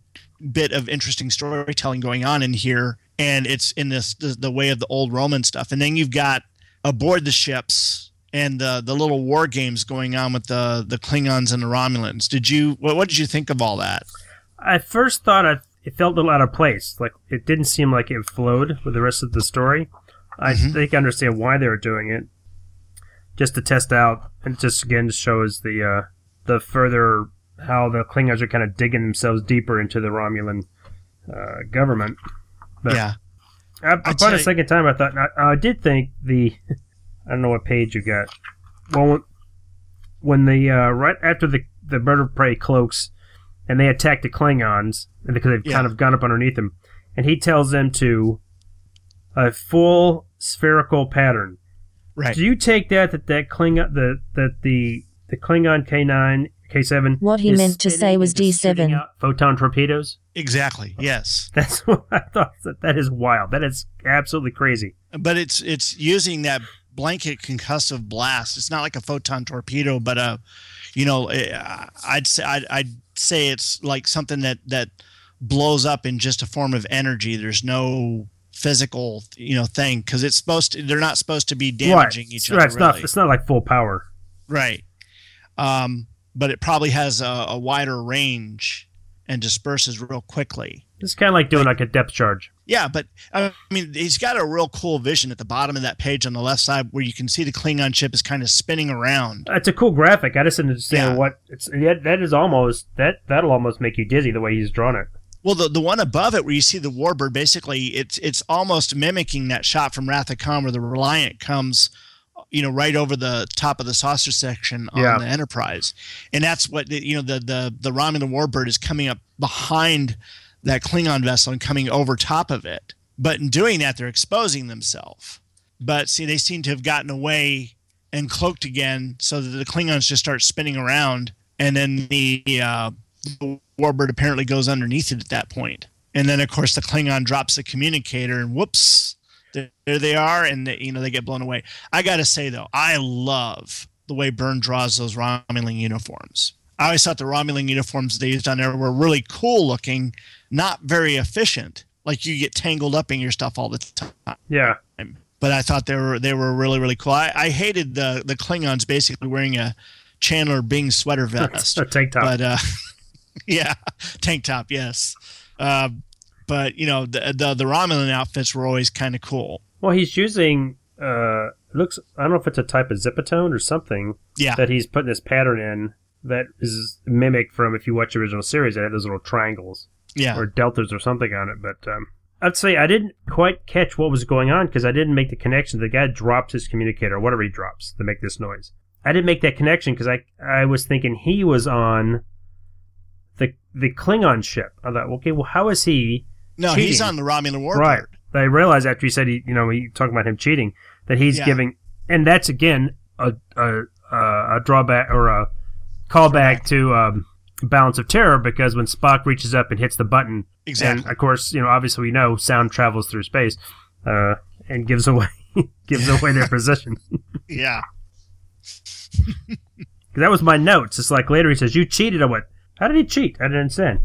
bit of interesting storytelling going on in here. And it's in this the, the way of the old roman stuff. And then you've got aboard the ships and the the little war games going on with the the klingons and the romulans. Did you what, what did you think of all that? I first thought I, it felt a little out of place. Like it didn't seem like it flowed with the rest of the story. I mm-hmm. think i understand why they were doing it just to test out and just again shows the uh the further how the Klingons are kind of digging themselves deeper into the Romulan uh, government. But yeah. Upon a second time, I thought I, I, did think the I don't know what page you got. Well, when the uh, right after the the bird of prey cloaks and they attack the Klingons because they've yeah. kind of gone up underneath them, and he tells them to a full spherical pattern. Right. Do you take that that that Klingon the that the the Klingon K nine K7. What he meant to say was D7. Photon torpedoes? Exactly. Yes. That's what I thought. That That is wild. That is absolutely crazy. But it's it's using that blanket concussive blast. It's not like a photon torpedo, but a, you know, eh, I'd say I'd, I'd say it's like something that that blows up in just a form of energy. There's no physical, you know, thing because it's supposed to. They're not supposed to be damaging right. each right. other. It's really. not. It's not like full power. Right. Um, but it probably has a, a wider range and disperses real quickly. It's kind of like doing like, like a depth charge. Yeah, but I mean, he's got a real cool vision at the bottom of that page on the left side where you can see the Klingon ship is kind of spinning around. It's a cool graphic. I just understand yeah. what it's. Yeah, that is almost that that'll almost make you dizzy the way he's drawn it. Well, the, the one above it where you see the warbird, basically, it's it's almost mimicking that shot from Wrath of Khan where the Reliant comes, you know, right over the top of the saucer section on Yeah. the Enterprise, and that's what the, you know the the the Romulan warbird is coming up behind that Klingon vessel and coming over top of it. But in doing that, they're exposing themselves. But see, they seem to have gotten away and cloaked again, so that the Klingons just start spinning around, and then the, uh, the warbird apparently goes underneath it at that point. And then, of course, the Klingon drops the communicator, and whoops, there, there they are, and they, you know they get blown away. I got to say though, I love the way Byrne draws those Romulan uniforms. I always thought the Romulan uniforms they used on there were really cool looking, not very efficient. Like you get tangled up in your stuff all the time Yeah. but I thought they were they were really really cool. I, I hated the the Klingons basically wearing a Chandler Bing sweater vest, A tank top. but uh, yeah, tank top, yes. Uh, but you know the, the the Romulan outfits were always kind of cool. well, he's using. Uh, looks. I don't know if it's a type of zipatone or something Yeah, that he's putting this pattern in that is mimic from if you watch the original series. They had those little triangles yeah, or deltas or something on it. But um, I'd say I didn't quite catch what was going on because I didn't make the connection. The guy drops his communicator, or whatever he drops, to make this noise. I didn't make that connection because I I was thinking he was on the the Klingon ship. I thought, okay, well, how is he? no, he's on the Romulan warbird. Right. I realized after he said he, you know, he talking about him cheating, that he's Yeah. giving, and that's again a a, a, drawback or a callback to um, Balance of Terror because when Spock reaches up and hits the button, Exactly. and of course, you know, obviously we know sound travels through space, uh, and gives away gives away their position. Yeah, that was my notes. It's like later he says, "You cheated." I went, "How did he cheat?" I didn't understand.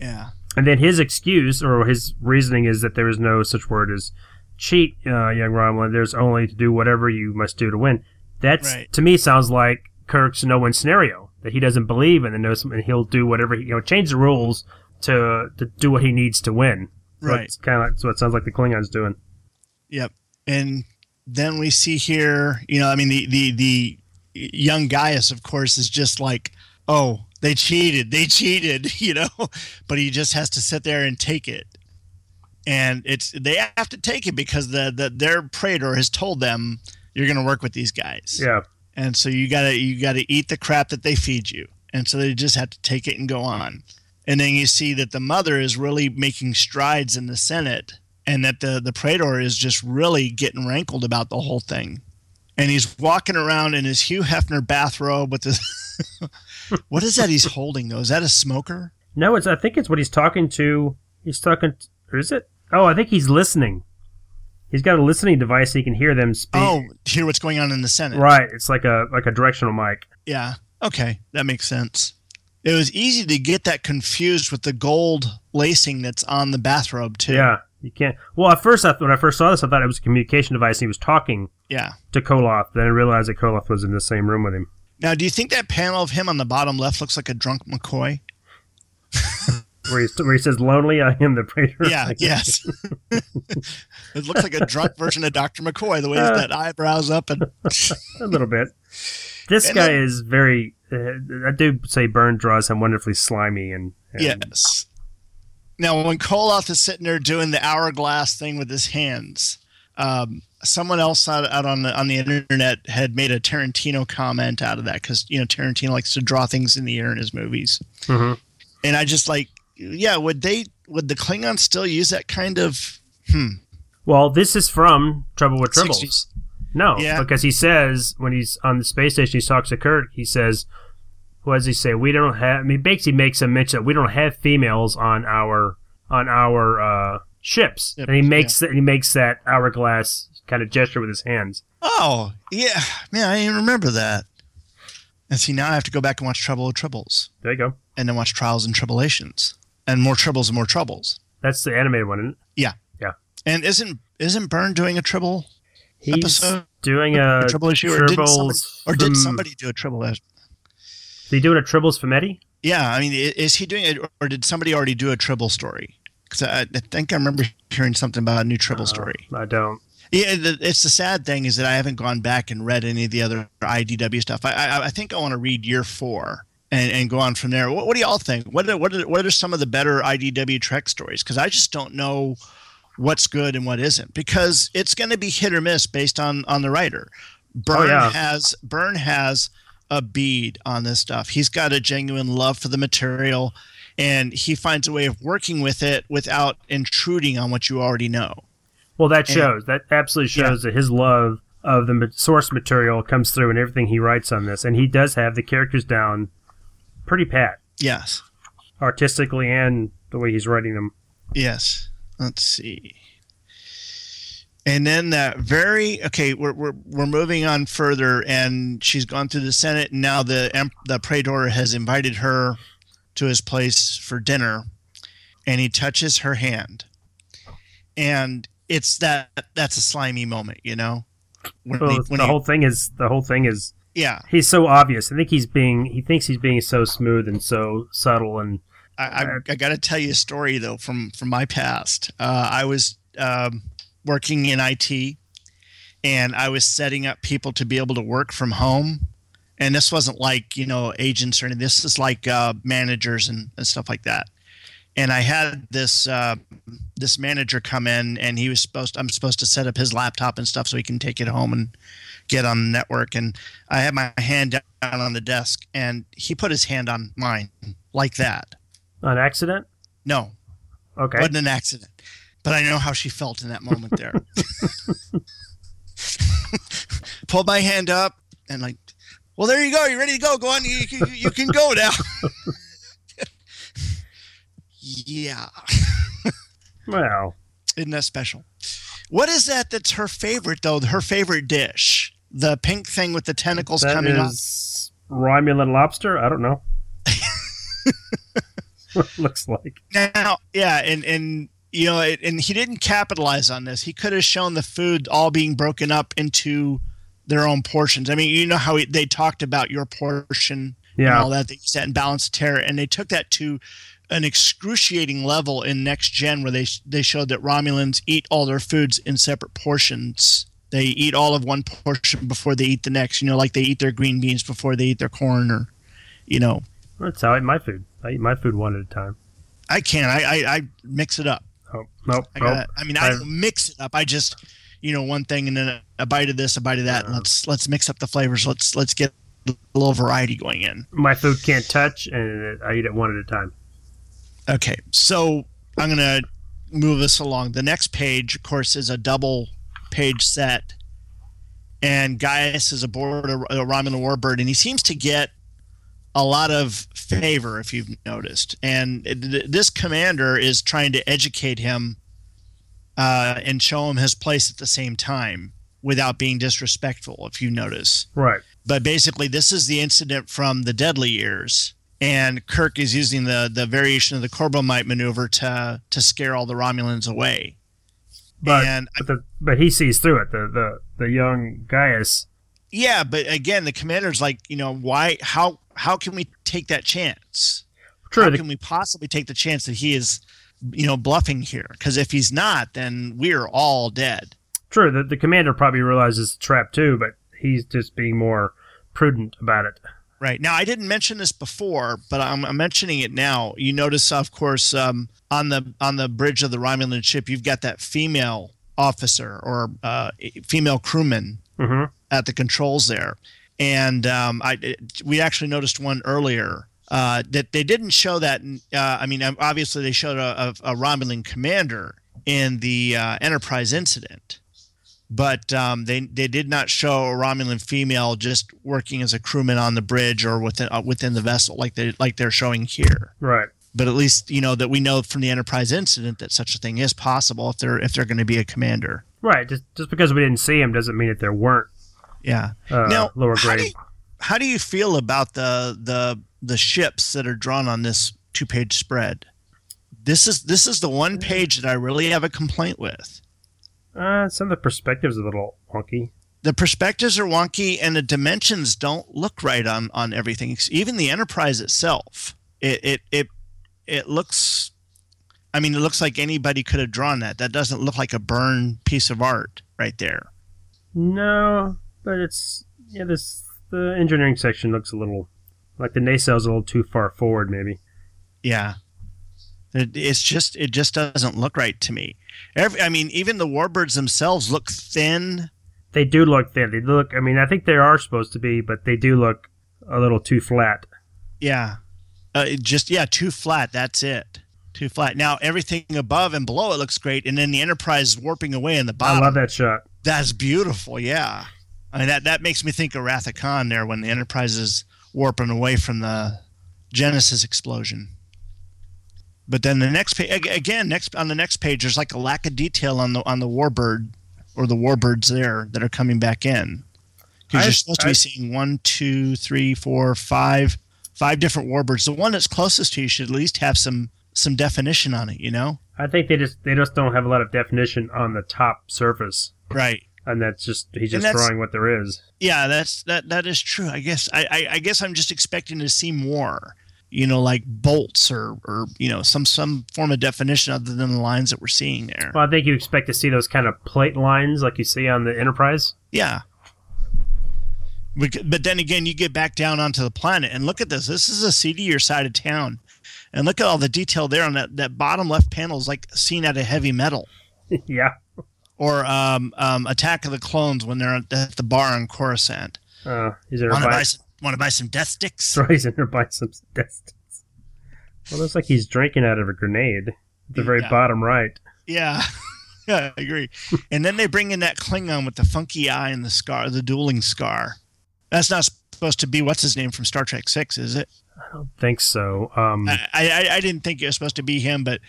yeah, And then his excuse or his reasoning is that there is no such word as cheat, uh, young Romulan. There's only to do whatever you must do to win. That's Right. to me sounds like Kirk's no win scenario that he doesn't believe in and knows and he'll do whatever he, you know change the rules to to do what he needs to win. Right. It's kind of like, so it sounds like the Klingons doing. yep. And then we see here, you know, I mean, the the the young Gaius, of course, is just like, oh, they cheated, they cheated, you know, but he just has to sit there and take it. And it's they have to take it because the, the their praetor has told them you're going to work with these guys, Yeah. and so you gotta you gotta eat the crap that they feed you, and so they just have to take it and go on. And then you see that the mother is really making strides in the Senate, and that the the praetor is just really getting rankled about the whole thing. And he's walking around in his Hugh Hefner bathrobe with this. what is that he's holding though? Is that a smoker? No, it's I think it's what he's talking to. He's talking. Or is it? Oh, I think he's listening. He's got a listening device. So he can hear them speak. Oh, hear what's going on in the Senate. Right. It's like a like a directional mic. Yeah. Okay, that makes sense. It was easy to get that confused with the gold lacing that's on the bathrobe too. Yeah. You can't. Well, at first, I, when I first saw this, I thought it was a communication device. and He was talking Yeah. to Koloth. Then I realized that Koloth was in the same room with him. Now, do you think that panel of him on the bottom left looks like a drunk McCoy? Where he, where he says, "Lonely, I am the praetor." Yeah, Like, yes. it looks like a drunk version of Dr. McCoy, the way Uh. that eyebrows up and a little bit. This And guy then- is very. Uh, I do say Byrne draws him wonderfully slimy and. and yes. Now, when Koloth is sitting there doing the hourglass thing with his hands, um, someone else out, out on the on the internet had made a Tarantino comment out of that because you know Tarantino likes to draw things in the air in his movies, Mhm. and I just like, yeah, would they would the Klingons still use that kind of hmm Well, this is from Trouble with Tribbles. 60s? No, Yeah. because he says when he's on the space station, he talks to Kirk. He says, "What does he say? We don't have." I mean, basically makes a mention that we don't have females on our on our uh, ships, Yep, and he makes that he makes that hourglass kind of gesture with his hands. Oh, yeah. Man, I didn't remember that. And see, now I have to go back and watch Trouble with Troubles There you go. and then watch Trials and Tribble-ations and more Troubles and more Troubles. That's the animated one. Isn't it? Yeah, yeah. And isn't isn't Byrne doing a Tribble He's Episode- doing a a Tribble issue or did somebody, or did somebody do a Tribble? Is he doing a Tribbles from Eddie? Yeah, I mean, is he doing it or did somebody already do a Tribble story? Because I, I think I remember hearing something about a new Tribble story. I don't. Yeah, the, it's the sad thing is that I haven't gone back and read any of the other IDW stuff. I I, I think I want to read year four and, and go on from there. What, what do y'all think? What are, what are what are some of the better IDW Trek stories? Because I just don't know what's good and what isn't because it's going to be hit or miss based on on the writer. Byrne Oh, yeah. has Byrne has a bead on this stuff. He's got a genuine love for the material, and he finds a way of working with it without intruding on what you already know. Well, that And- shows. That absolutely shows that his love of the source material comes through in everything he writes on this, and he does have the characters down pretty pat, Yes. artistically and the way he's writing them. Yes. Let's see. And then that very okay, we're, we're we're moving on further, and she's gone through the Senate, and now the the Praetor has invited her to his place for dinner, and he touches her hand, and it's that that's a slimy moment, you know. When Well, he- when the he- whole thing is the whole thing is yeah, he's so obvious. I think he's being he thinks he's being so smooth and so subtle and I, I, I got to tell you a story though from from my past. Uh, I was um, working in IT, and I was setting up people to be able to work from home. And this wasn't like you know agents or anything. This is like uh, managers and, and stuff like that. And I had this uh, this manager come in, and he was supposed. I'm supposed to set up his laptop and stuff so he can take it home and get on the network. And I had my hand down on the desk, and he put his hand on mine like that. an accident. No, Okay, wasn't an accident. But I know how she felt in that moment there. Pulled my hand up and like, well, there you go. You're ready to go. Go on. You, you, you can go now. yeah. well, Isn't that special? What is that that's her favorite, though? Her favorite dish? The pink thing with the tentacles that coming off? is Romulan lobster. I don't know. looks like. Now, yeah, and and you know, it, and he didn't capitalize on this. He could have shown the food all being broken up into their own portions. I mean, you know how they talked about your portion and Yeah, all that. They set in balance of terror, and they took that to an excruciating level in Next Gen, where they they showed that Romulans eat all their foods in separate portions. They eat all of one portion before they eat the next. You know, like they eat their green beans before they eat their corn, or you know, that's how I eat my food. I eat my food one at a time. I can't. I I, I mix it up. Oh nope, I, nope. I mean, I don't mix it up. I just, you know, one thing and then a, bite of this, a bite of that. and Uh. let's let's mix up the flavors. Let's let's get a little variety going in. my food can't touch, and I eat it one at a time. Okay, so I'm gonna move this along. The next page, of course, is a double page set, and Gaius is aboard a, a Romulan warbird, and he seems to get a lot of favor, if you've noticed. And th- this commander is trying to educate him uh, and show him his place at the same time without being disrespectful, if you notice Right. but basically this is the incident from the deadly years and kirk is using the the variation of the corbomite maneuver to to scare all the romulans away But and but, the, but he sees through it. The the the young Gaius. yeah but again the commander's like you know why how how can we take that chance True. how The, can we possibly take the chance that he is you know bluffing here because if he's not then we're all dead true. The, the commander probably realizes the trap too, but he's just being more prudent about it. Right now, I didn't mention this before, but I'm, I'm mentioning it now. You notice, of course, um, on the on the bridge of the Romulan ship, you've got that female officer or uh, female crewman hmm at the controls there, and um, I we actually noticed one earlier. Uh, that they didn't show that. Uh, I mean, obviously they showed a, a, a Romulan commander in the uh, Enterprise incident, but um, they they did not show a Romulan female just working as a crewman on the bridge or within uh, within the vessel like they like they're showing here. Right. But at least you know that we know from the Enterprise incident that such a thing is possible if they're if they're going to be a commander. Right. Just just because we didn't see him doesn't mean that there weren't Yeah. uh, now, lower how do, you, how do you feel about the the the ships that are drawn on this two page spread? This is this is the one page that I really have a complaint with. Uh, some of the perspectives are a little wonky. the perspectives are wonky and the dimensions don't look right on on everything even the enterprise itself it it it, it looks i mean it looks like anybody could have drawn that that doesn't look like a Byrne piece of art right there No, but it's yeah. This the engineering section looks a little Like the nacelles a little too far forward, maybe. Yeah. It, it's just it just doesn't look right to me. Every, I mean, even the warbirds themselves look thin. They do look thin. They look. I mean, I think they are supposed to be, but they do look a little too flat. Yeah. Uh, just yeah, too flat. That's it. Too flat. Now everything above and below it looks great, and then the Enterprise is warping away in the bottom. I love that shot. That's beautiful. Yeah. I mean that that makes me think of Wrath of Khan there when the Enterprise is warping away from the Genesis explosion. But then the next page again, next on the next page, there's like a lack of detail on the on the warbird or the warbirds there that are coming back in. Because you're supposed to be seeing one, two, three, four, five, five different warbirds. The one that's closest to you should at least have some some definition on it. You know? I think they just they just don't have a lot of definition on the top surface, Right. And that's just he's just throwing what there is. Yeah, that's that that is true. I guess I, I, I guess I'm just expecting to see more. You know, like bolts or or you know some some form of definition other than the lines that we're seeing there. Well, I think you expect to see those kind of plate lines like you see on the Enterprise. Yeah. But but then again, you get back down onto the planet and look at this. This is a seedier side of town, and look at all the detail there on that that bottom left panel is like seen out of heavy metal. yeah. Or um, um, Attack of the Clones when they're at the, bar on Coruscant. Uh, he's in her Want to buy some? Want to buy some death sticks? so he's in buy some distance. Well, looks like he's drinking out of a grenade at the very Yeah. bottom right. Yeah. yeah, I agree. and then they bring in that Klingon with the funky eye and the scar, the dueling scar. That's not supposed to be what's his name from Star Trek Six, is it? I don't think so. Um, I, I, I didn't think it was supposed to be him, but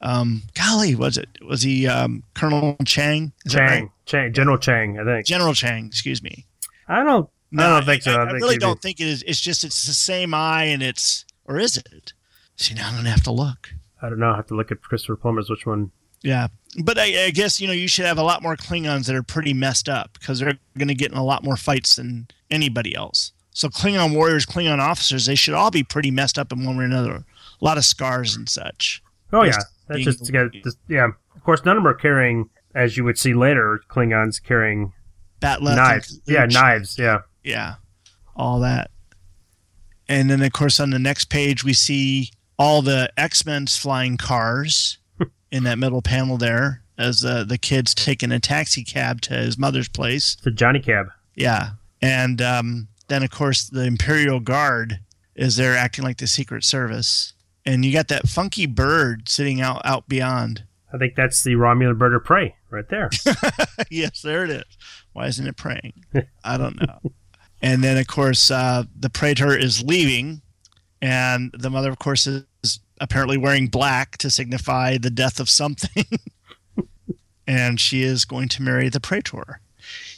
um, golly, was it? Was he um, Colonel Chang? Is Chang, right? Chang, General Chang, I think. General Chang, excuse me. I don't. No, I don't think so. I, I I think really don't think it is. It's just it's the same eye, and it's or is it? See, now I'm gonna have to look. I don't know. I have to look at Christopher Plummer's which one. Yeah, but I, I guess you know you should have a lot more Klingons that are pretty messed up because they're going to get in a lot more fights than anybody else. So Klingon warriors, Klingon officers, they should all be pretty messed up in one way or another. A lot of scars and such. Oh yeah, that's just to get. Just, yeah, of course, none of them are carrying, as you would see later, Klingons carrying knives. Yeah, knives. Yeah. yeah, all that. And then of course on the next page we see all the X Men's flying cars in that middle panel there as the the kid's taking a taxi cab to his mother's place. A Johnny Cab. Yeah. And um, then, of course, the Imperial Guard is there acting like the Secret Service. And you got that funky bird sitting out, out beyond. I think that's the Romulan bird of prey right there. yes, there it is. Why isn't it praying? I don't know. and then, of course, uh, the Praetor is leaving. And the mother, of course, is apparently wearing black to signify the death of something. and she is going to marry the Praetor.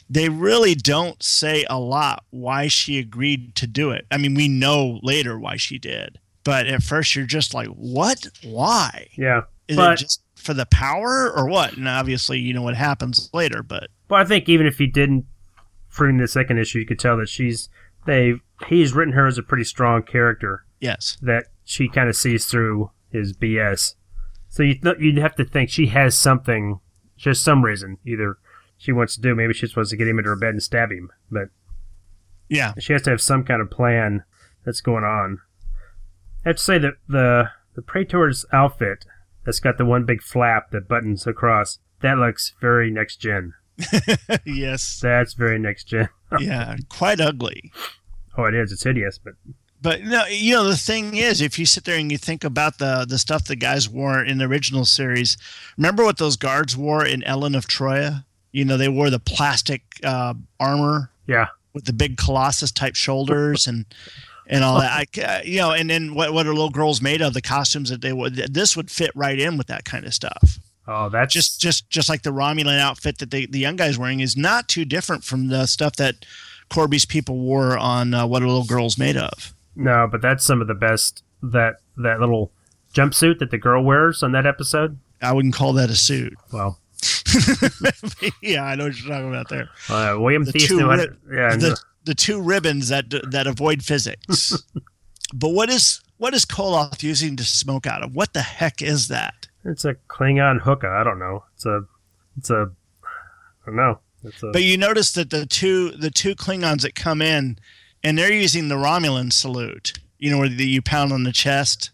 They really don't say a lot why she agreed to do it. I mean, we know later why she did. But at first, you're just like, what? Why? yeah. Is But- it just for the power or what? And obviously, you know what happens later, but Well, I think even if he didn't, from the second issue, you could tell that she's they he's written her as a pretty strong character yes. that she kind of sees through his BS. So you th- you'd have to think she has something, just some reason. Either she wants to do, maybe she just wants to get him into her bed and stab him, but Yeah. she has to have some kind of plan that's going on. I have to say that the the Praetor's outfit that's got the one big flap that buttons across that looks very next gen. yes. That's very next gen. Yeah. Quite ugly. Oh, it is. It's hideous, but But no, you know the thing is, if you sit there and you think about the the stuff the guys wore in the original series, remember what those guards wore in Elaan of Troyius? You know, they wore the plastic uh, armor yeah, with the big colossus type shoulders and and all that. I, you know, and then what what are little girls made of? The costumes that they would. This would fit right in with that kind of stuff. oh, that's Just just just like the Romulan outfit that they, the young guys wearing is not too different from the stuff that Korby's people wore on uh, what are little girls made of. no, but that's some of the best that that little jumpsuit that the girl wears on that episode. I wouldn't call that a suit. Well, yeah, I know what you're talking about there. uh, William The two ri- yeah, the the two ribbons that that avoid physics. but what is what is Koloth using to smoke out of? What the heck is that? it's a Klingon hookah. I don't know. It's a, it's a, I don't know. It's a, But you notice that the two the two Klingons that come in and they're using the Romulan salute. You know, where the, you pound on the chest.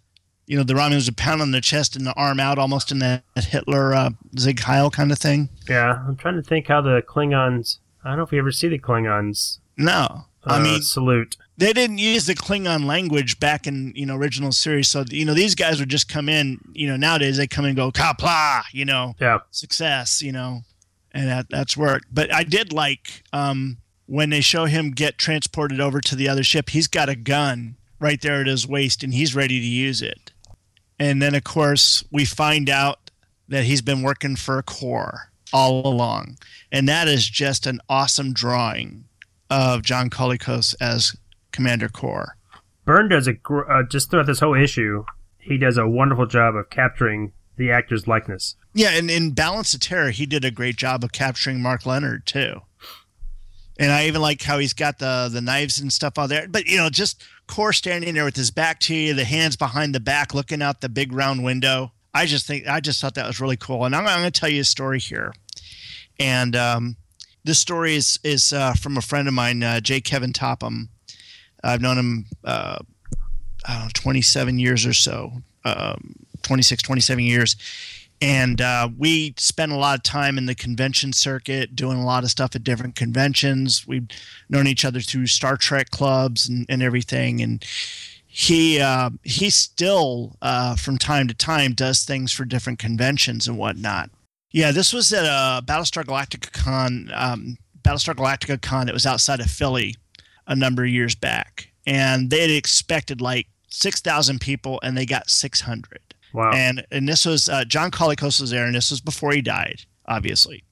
You know, the Romulans would pound on the chest and the arm out, almost in that Hitler uh, Sieg Heil kind of thing. Yeah, I'm trying to think how the Klingons. I don't know if you ever see the Klingons. No, Uh, I mean salute. they didn't use the Klingon language back in you know original series. So you know these guys would just come in. You know nowadays they come in and go Qapla'. You know Yeah, success. You know, and that that's worked. But I did like um, when they show him get transported over to the other ship. He's got a gun right there at his waist, and he's ready to use it. And then of course we find out that he's been working for a Kor all along, and that is just an awesome drawing of John Colicos as Commander Kor. Byrne does a gr- uh, just throughout this whole issue. He does a wonderful job of capturing the actor's likeness. Yeah, and in Balance of Terror, he did a great job of capturing Mark Lenard too. And I even like how he's got the the knives and stuff on there. But you know, just Kor standing there with his back to you, the hands behind the back, looking out the big round window. I just think I just thought that was really cool. And I'm, I'm going to tell you a story here. And um, this story is is uh, from a friend of mine, uh, J. Kevin Topham. I've known him, uh, I know, 27 years or so, um, 26, 27 years. And uh, we spent a lot of time in the convention circuit doing a lot of stuff at different conventions. We've known each other through Star Trek clubs and, and everything. And he uh, he still, uh, from time to time, does things for different conventions and whatnot. Yeah, this was at a Battlestar Galactica con, um, Battlestar Galactica con that was outside of Philly a number of years back, and they had expected like six thousand people, and they got six hundred. Wow. And and this was uh, John Colicos was there, and this was before he died, obviously.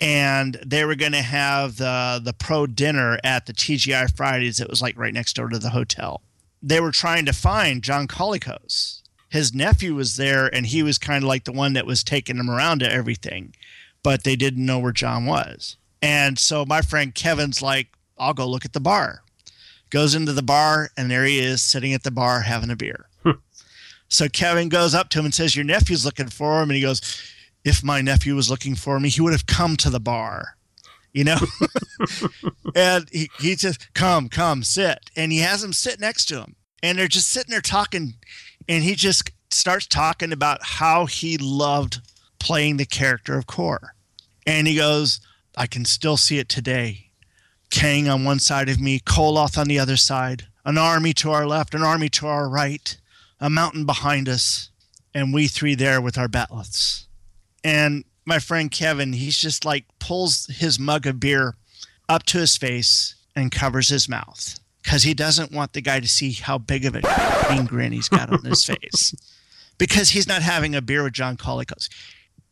And they were going to have the the pro dinner at the TGI Fridays. It was like right next door to the hotel. They were trying to find John Colicos. His nephew was there, and he was kind of like the one that was taking him around to everything, but they didn't know where John was. And so my friend Kevin's like, "I'll go look at the bar." Goes into the bar, and there he is sitting at the bar having a beer. Hmm. So Kevin goes up to him and says, Your nephew's looking for him. And he goes, If my nephew was looking for me, he would have come to the bar. You know? and he, he says, Come, come, sit. And he has him sit next to him. And they're just sitting there talking. And he just starts talking about how he loved playing the character of Kor. And he goes, I can still see it today. Kang on one side of me, Koloth on the other side, an army to our left, an army to our right a mountain behind us, and we three there with our bat'leths. And my friend Kevin, he's just like pulls his mug of beer up to his face and covers his mouth because he doesn't want the guy to see how big of a green grin he's got on his face. Because he's not having a beer with John Colicos.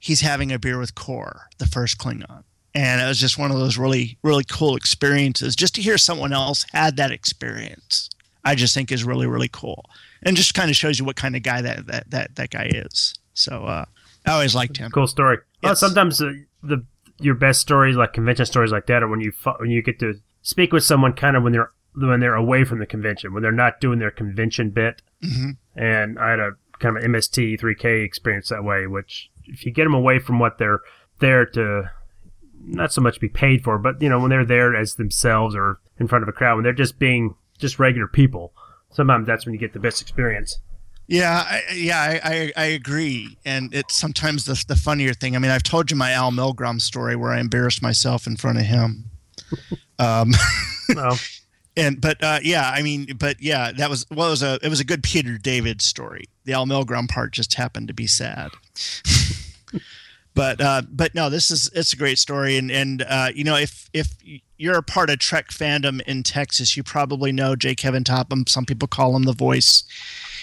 He's having a beer with Kor, the first Klingon. And it was just one of those really, really cool experiences. Just to hear someone else had that experience, I just think is really, really cool and just kind of shows you what kind of guy that that that, that guy is. So uh, I always liked him. Cool story. Well, sometimes the, the your best stories, like convention stories like that, are when you when you get to speak with someone kind of when they're when they're away from the convention, when they're not doing their convention bit. hmm And I had a kind of MST 3K experience that way, which if you get them away from what they're there to not so much be paid for, but you know when they're there as themselves or in front of a crowd, when they're just being just regular people, sometimes that's when you get the best experience. Yeah, I, yeah, I, I, I agree. And it's sometimes the the funnier thing. I mean, I've told you my Al Milgrom story where I embarrassed myself in front of him. um, Well, and but uh, yeah, I mean, but yeah, that was well, it was a it was a good Peter David story. The Al Milgrom part just happened to be sad. but uh, but no, this is it's a great story, and and uh, you know if if you're a part of Trek fandom in Texas, you probably know J. Kevin Topham. Some people call him the voice,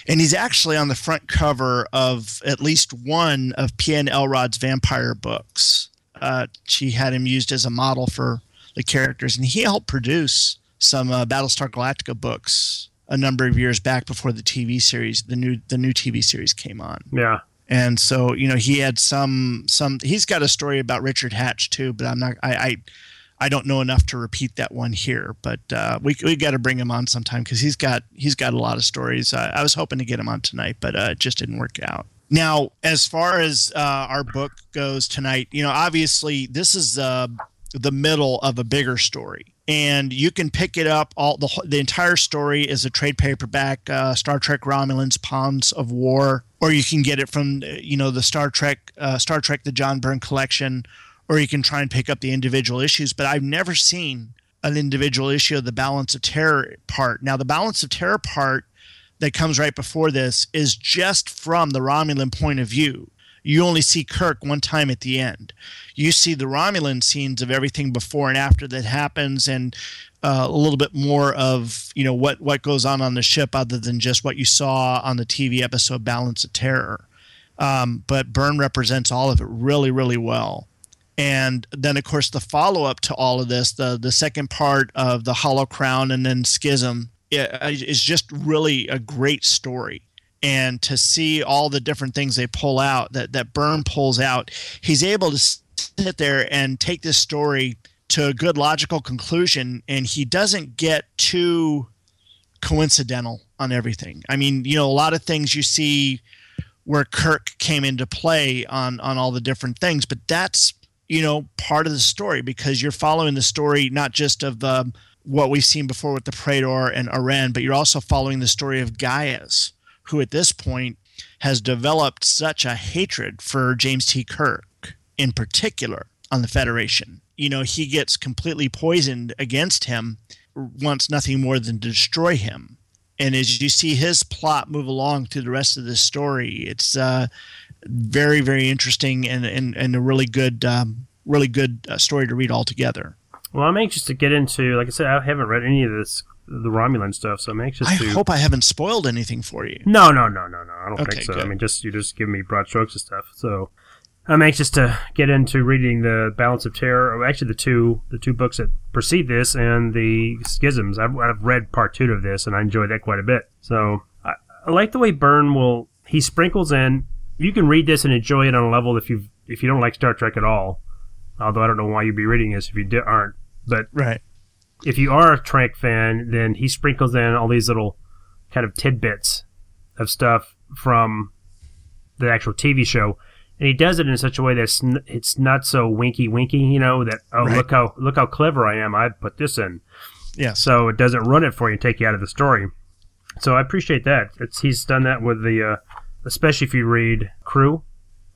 and he's actually on the front cover of at least one of P.N. Elrod's vampire books. Uh, she had him used as a model for the characters, and he helped produce some uh, Battlestar Galactica books a number of years back before the TV series, the new the new TV series came on. yeah. And so, you know, he had some some. He's got a story about Richard Hatch too, but I'm not. I I, I don't know enough to repeat that one here. But uh, we we got to bring him on sometime because he's got he's got a lot of stories. Uh, I was hoping to get him on tonight, but uh, it just didn't work out. Now, as far as uh, our book goes tonight, you know, obviously this is uh, the middle of a bigger story. And you can pick it up all the the entire story is a trade paperback uh, Star Trek Romulans Pawns of War or you can get it from you know the Star Trek uh, Star Trek the John Byrne collection or you can try and pick up the individual issues. But I've never seen an individual issue of the Balance of Terror part. Now the Balance of Terror part that comes right before this is just from the Romulan point of view you only see Kirk one time at the end. You see the Romulan scenes of everything before and after that happens, and uh, a little bit more of you know what what goes on on the ship, other than just what you saw on the TV episode Balance of Terror. Um, but Byrne represents all of it really, really well. And then, of course, the follow up to all of this, the the second part of the Hollow Crown and then Schism, is just really a great story and to see all the different things they pull out that that Byrne pulls out, he's able to sit there and take this story to a good logical conclusion, and he doesn't get too coincidental on everything. I mean, you know, a lot of things you see where Kirk came into play on on all the different things, but that's you know part of the story because you're following the story not just of um, what we've seen before with the Praetor and Aran, but you're also following the story of Gaius who at this point has developed such a hatred for James T. Kirk in particular on the Federation. You know, he gets completely poisoned against him, wants nothing more than to destroy him. And as you see his plot move along through the rest of this story, it's uh, very, very interesting and, and, and a really good, um, really good uh, story to read altogether. Well, I'm anxious to get into. Like I said, I haven't read any of this the Romulan stuff, so I'm anxious I to. hope I haven't spoiled anything for you. No, no, no, no, no. I don't Okay, think so. I mean, just you just give me broad strokes of stuff. So I'm anxious to get into reading the Balance of Terror. Or actually, the two the two books that precede this and the Schisms. I've, I've read part two of this, and I enjoyed that quite a bit. So I, I like the way Byrne will he sprinkles in. You can read this and enjoy it on a level if you if you don't like Star Trek at all. Although I don't know why you'd be reading this if you di- aren't. But Right. If you are a Trek fan, then he sprinkles in all these little kind of tidbits of stuff from the actual TV show, and he does it in such a way that's n- it's not so winky winky, you know. That oh Right. look how look how clever I am, I put this in, Yeah. so it doesn't run it for you and take you out of the story. So I appreciate that. It's he's done that with the, uh, especially if you read Crew,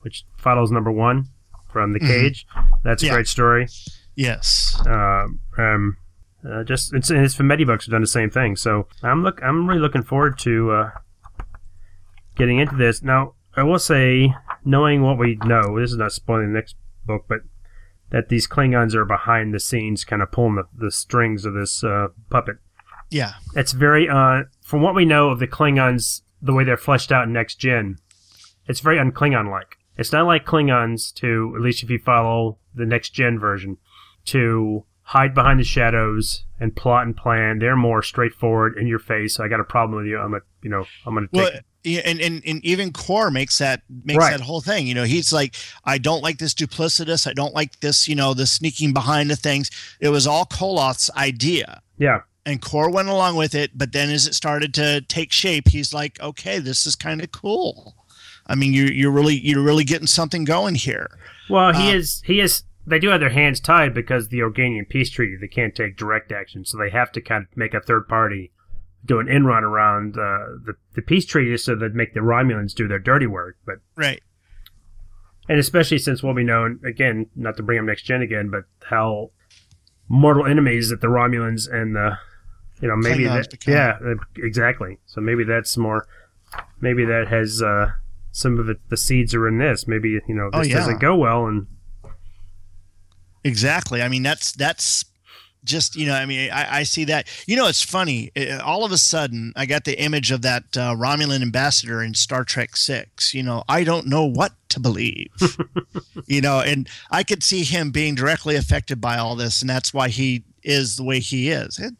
which follows number one from the cage. That's a great story Yes. um, um, uh, just it's his Fumetti books have done the same thing. So I'm look I'm really looking forward to uh, getting into this. Now I will say, knowing what we know, this is not spoiling the next book, but that these Klingons are behind the scenes, kind of pulling the, the strings of this uh, puppet. Yeah. It's very uh, from what we know of the Klingons, the way they're fleshed out in next gen. It's very un-Klingon like. It's not like Klingons to at least if you follow the next gen version to hide behind the shadows and plot and plan. They're more straightforward in your face. I got a problem with you. I'm a you know I'm gonna take. Well, yeah, and, and and even Kor makes that makes Right. that whole thing. You know, he's like, I don't like this duplicitous. I don't like this. You know, the sneaking behind the things. It was all Koloth's idea, yeah, and Kor went along with it. But then, as it started to take shape, he's like, okay, this is kind of cool. I mean, you're you're really you're really getting something going here. Well, he Uh, is. He is. They do have their hands tied because the Organian peace treaty. They can't take direct action, so they have to kind of make a third party do an in run around uh, the the peace treaty, so that make the Romulans do their dirty work. But Right. and especially since what we know, and again, not to bring up next gen again, but how mortal enemies that the Romulans and the you know maybe that yeah uh, exactly. So maybe that's more. Maybe that has uh, some of it. The seeds are in this. Maybe you know Oh, this yeah. doesn't go well, and Exactly. I mean, that's that's just you know. I mean, I, I see that. You know, it's funny. Uh, All of a sudden, I got the image of that uh, Romulan ambassador in Star Trek Six. You know, I don't know what to believe. you know, and I could see him being directly affected by all this, and that's why he is the way he is. And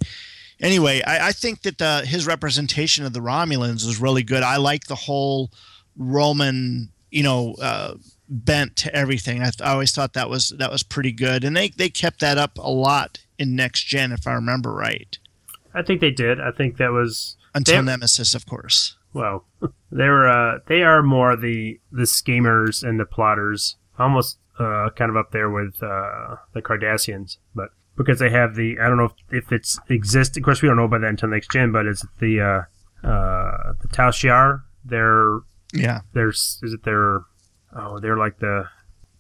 anyway, I, I think that uh, his representation of the Romulans was really good. I like the whole Roman, you know, uh, bent to everything. I, I always thought that was that was pretty good, and they they kept that up a lot in next gen, if I remember right, I think they did. I think that was until They- Nemesis, of course. well. They're uh, they are more the the schemers and the plotters. Almost uh, kind of up there with uh, the Cardassians, but because they have the I don't know if, if it's exist. Of course, we don't know about that until next gen. But it's the uh, uh, the Tal Shiar? They're Yeah. there's is it their oh they're like the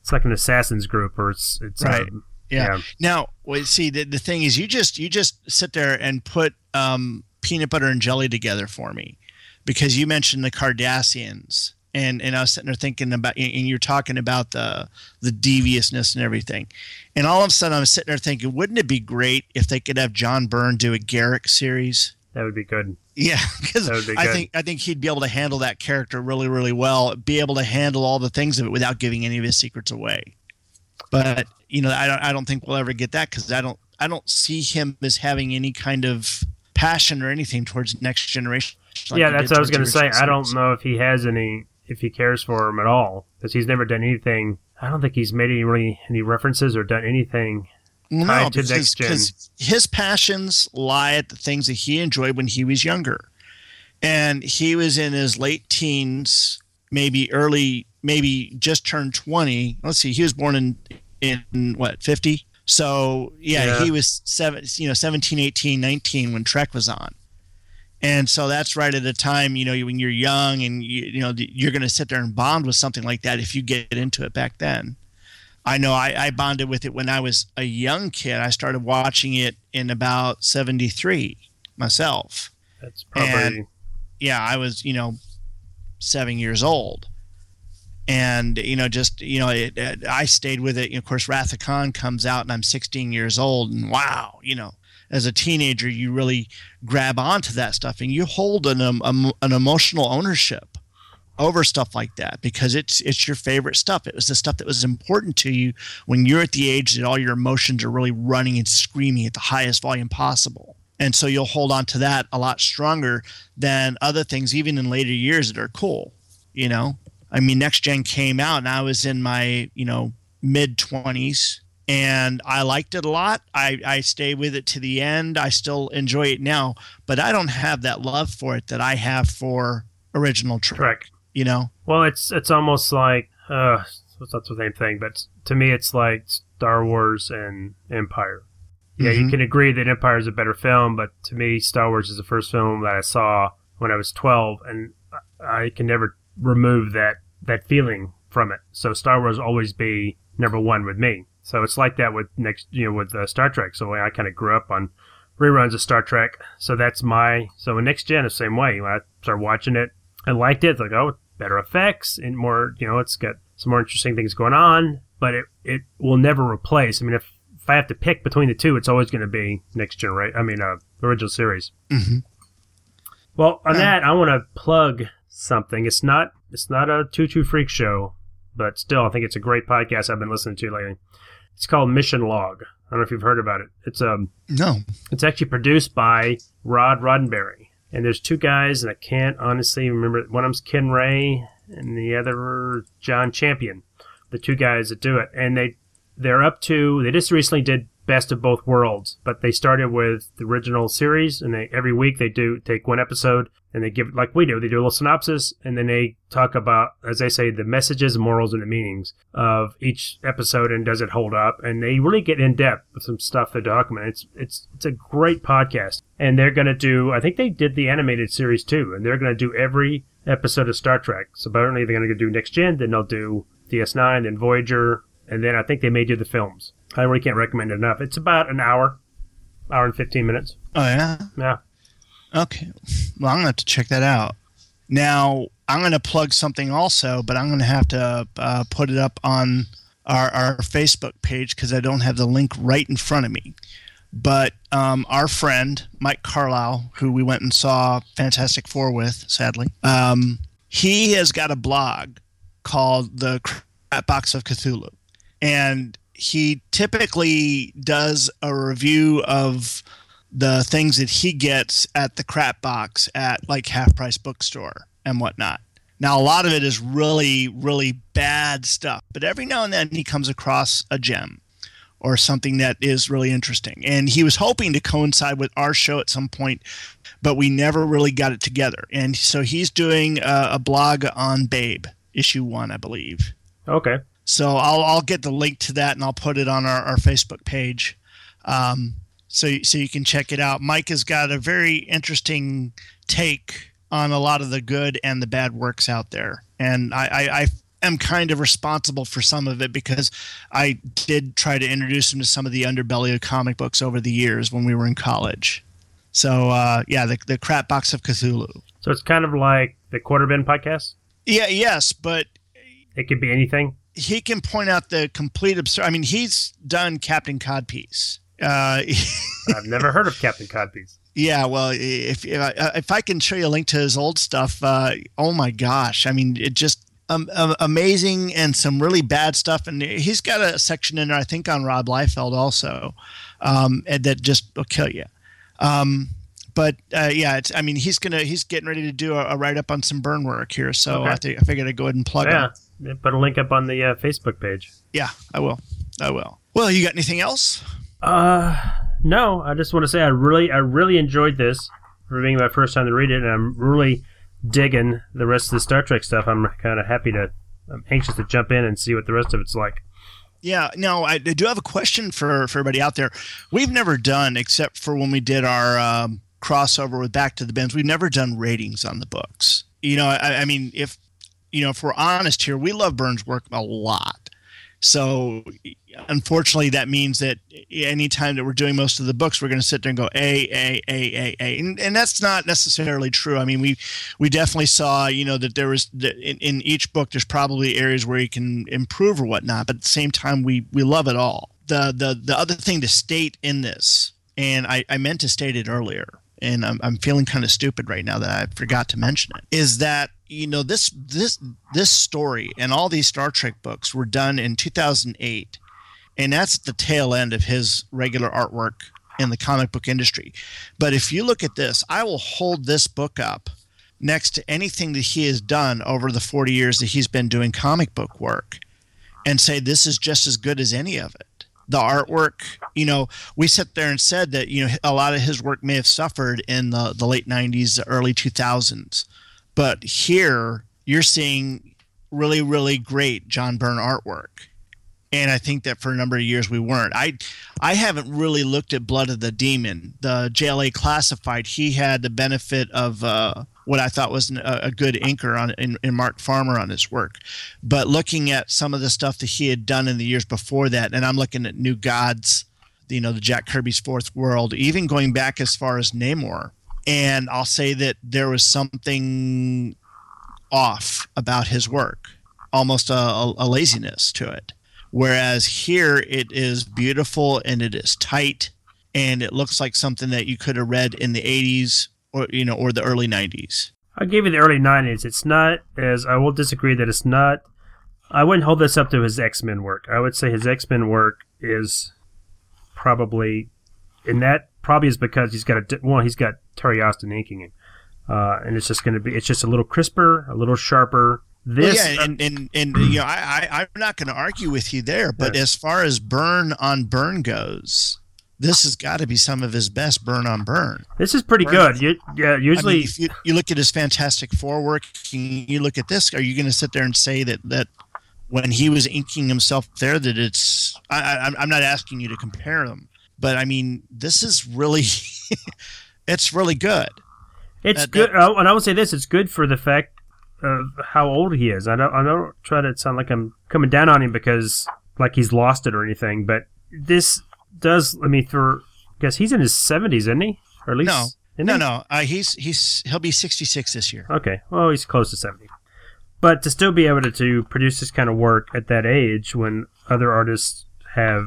it's like an assassins group or it's it's Right. um, Yeah. Now, well, see, the, the thing is, you just you just sit there and put um, peanut butter and jelly together for me, because you mentioned the Cardassians, and and I was sitting there thinking about, and you're talking about the the deviousness and everything, and all of a sudden I was sitting there thinking, wouldn't it be great if they could have John Byrne do a Garak series? that would be good. Yeah, because be I think I think he'd be able to handle that character really, really well. Be able to handle all the things of it without giving any of his secrets away. But you know, I don't I don't think we'll ever get that because I don't I don't see him as having any kind of passion or anything towards next generation. like yeah, that's what I was going to say. I don't know if he has any if he cares for him at all because he's never done anything. I don't think he's made any really any references or done anything. No, because, because his passions lie at the things that he enjoyed when he was younger, and he was in his late teens, maybe early, maybe just turned twenty. Let's see, he was born in in what fifty. So yeah, Yeah. he was seven, you know, 17, 18, 19 when Trek was on. And so that's right at a time, you know, when you're young and you, you know you're going to sit there and bond with something like that if you get into it back then. I know I, I bonded with it when I was a young kid. I started watching it in about 73 myself. That's probably And- Yeah, I was, you know, seven years old. And, you know, just, you know, it, it, I stayed with it. of course, Wrath of Khan comes out and I'm 16 years old. And wow, you know, as a teenager, you really grab onto that stuff and you hold an, um, um, an emotional ownership over stuff like that because it's it's your favorite stuff. It was the stuff that was important to you when you're at the age that all your emotions are really running and screaming at the highest volume possible. And so you'll hold on to that a lot stronger than other things, even in later years that are cool. You know, I mean, Next Gen came out and I was in my, you know, mid 20s and I liked it a lot. I, I stay with it to the end. I still enjoy it now, but I don't have that love for it that I have for original Trek, Trek. You know? Well, it's it's almost like uh, not the same thing, but to me, it's like Star Wars and Empire. Yeah, you Mhm. can agree that Empire is a better film, but to me, Star Wars is the first film that I saw when I was twelve, and I I can never remove that that feeling from it. So Star Wars will always be number one with me. So it's like that with next, you know, with uh, Star Trek. So I kind of grew up on reruns of Star Trek. So that's my so in next gen the same way. When I started watching it, I liked it. It's like oh, better effects and more. You know, it's got some more interesting things going on. But it it will never replace. I mean, if if I have to pick between the two, it's always going to be next generation. I mean, uh, original series. Mm-hmm. Well, on that, I want to plug something. It's not it's not a Two True Freak show, but still, I think it's a great podcast I've been listening to lately. It's called Mission Log. I don't know if you've heard about it. It's um No. it's actually produced by Rod Roddenberry. And there's two guys, and I can't honestly remember. One of them's Ken Ray, and the other John Champion. The two guys that do it, and they they're up to. They just recently did Best of Both Worlds, but they started with the original series, and they every week they do take one episode and they give it like we do. They do a little synopsis, and then they talk about, as they say, the messages, morals, and the meanings of each episode, and does it hold up? And they really get in depth with some stuff they document. It's it's it's a great podcast, and they're gonna do. I think they did the animated series too, and they're gonna do every episode of Star Trek. So apparently they're gonna do Next Gen, then they'll do DS9, then Voyager, and then I think they may do the films. I really can't recommend it enough. It's about an hour, hour and fifteen minutes. Oh, yeah. Yeah. Okay. Well, I'm going to have to check that out. Now, I'm going to plug something also, but I'm going to have to uh, put it up on our, our Facebook page because I don't have the link right in front of me. But um, our friend, Mike Carlyle, who we went and saw Fantastic Four with, sadly, um, he has got a blog called The Crap Box of Cthulhu. And he typically does a review of the things that he gets at the crap box at like half price bookstore and whatnot. Now, a lot of it is really, really bad stuff, but every now and then he comes across a gem or something that is really interesting. And he was hoping to coincide with our show at some point, but we never really got it together. And so he's doing a, a blog on Babe, issue one, I believe. Okay. So I'll I'll get the link to that and I'll put it on our, our Facebook page. Um, so so you can check it out. Mike has got a very interesting take on a lot of the good and the bad works out there, and I, I, I am kind of responsible for some of it because I did try to introduce him to some of the underbelly of comic books over the years when we were in college. So uh, yeah, the the crap box of Cthulhu. So it's kind of like the Quarter Bin podcast. Yeah, yes, but It could be anything. He can point out the complete absurd. I mean, he's done Captain Codpiece. Uh, I've never heard of Captain Codpiece. yeah, well, if if I, if I can show you a link to his old stuff, uh, oh my gosh! I mean, it just um, um, amazing and some really bad stuff. And he's got a section in there, I think, on Rob Liefeld also, um, and that just will kill you. Um, but uh, yeah, it's, I mean, he's gonna he's getting ready to do a, a write up on some Byrne work here, so Okay. I think I figured I'd go ahead and plug Yeah. him. Yeah, Put a link up on the uh, Facebook page. Yeah, I will. I will. Well, you got anything else? Uh, no. I just want to say I really, I really enjoyed this for being my first time to read it, and I'm really digging the rest of the Star Trek stuff. I'm kind of happy to, I'm anxious to jump in and see what the rest of it's like. Yeah, no, I do have a question for, for everybody out there. We've never done, except for when we did our um, crossover with Back to the Bins, we've never done ratings on the books. You know, I, I mean, if you know, if we're honest here, we love Byrne's work a lot. So, unfortunately, that means that anytime that we're doing most of the books, we're going to sit there and go a a a a a, and, and that's not necessarily true. I mean, we we definitely saw, you know, that there was in, in each book there's probably areas where you can improve or whatnot, but at the same time, we we love it all. The the the other thing to state in this, and I, I meant to state it earlier, and I'm I'm feeling kind of stupid right now that I forgot to mention it, is that you know this this this story and all these Star Trek books were done in 2008, and that's the tail end of his regular artwork in the comic book industry. But if you look at this, I will hold this book up next to anything that he has done over the 40 years that he's been doing comic book work and say this is just as good as any of it. The artwork, you know, we sat there and said that, you know, a lot of his work may have suffered in the, the late 90s, early 2000s. But here you're seeing really, really great John Byrne artwork. And I think that for a number of years we weren't. I I haven't really looked at Blood of the Demon. The JLA classified, he had the benefit of uh, what I thought was an, a, good inker on in, in Mark Farmer on his work. But looking at some of the stuff that he had done in the years before that, and I'm looking at New Gods, you know, the Jack Kirby's Fourth World, even going back as far as Namor. And I'll say that there was something off about his work, almost a, a, a laziness to it. Whereas here it is beautiful and it is tight and it looks like something that you could have read in the 80s or you know or the early 90s. I gave you the early '90s. It's not as I will disagree that it's not. I wouldn't hold this up to his X Men work. I would say his X Men work is probably, and that probably is because he's got a well, he's got Terry Austin inking it, uh, and it's just going to be it's just a little crisper, a little sharper. This, well, yeah, and, and and you know I, I I'm not going to argue with you there, but Yeah. as far as Byrne on Byrne goes, this has got to be some of his best Byrne on Byrne. this is pretty good. You, yeah, I usually mean, if you, you look at his Fantastic Four work, you look at this. Are you going to sit there and say that that when he was inking himself there, that it's? I, I, I'm- I'm not asking you to compare them, but I mean, this is really, it's really good. It's That- good, oh, and I would say this: it's good for the fact of how old he is. I don't, I don't try to sound like I'm coming down on him because like he's lost it or anything, but this does. I mean, for I guess he's in his seventies, isn't he? Or at least No, no, he? no. Uh, he's he's he'll be 66 this year. Okay, well, he's close to seventy, but to still be able to, to produce this kind of work at that age when other artists have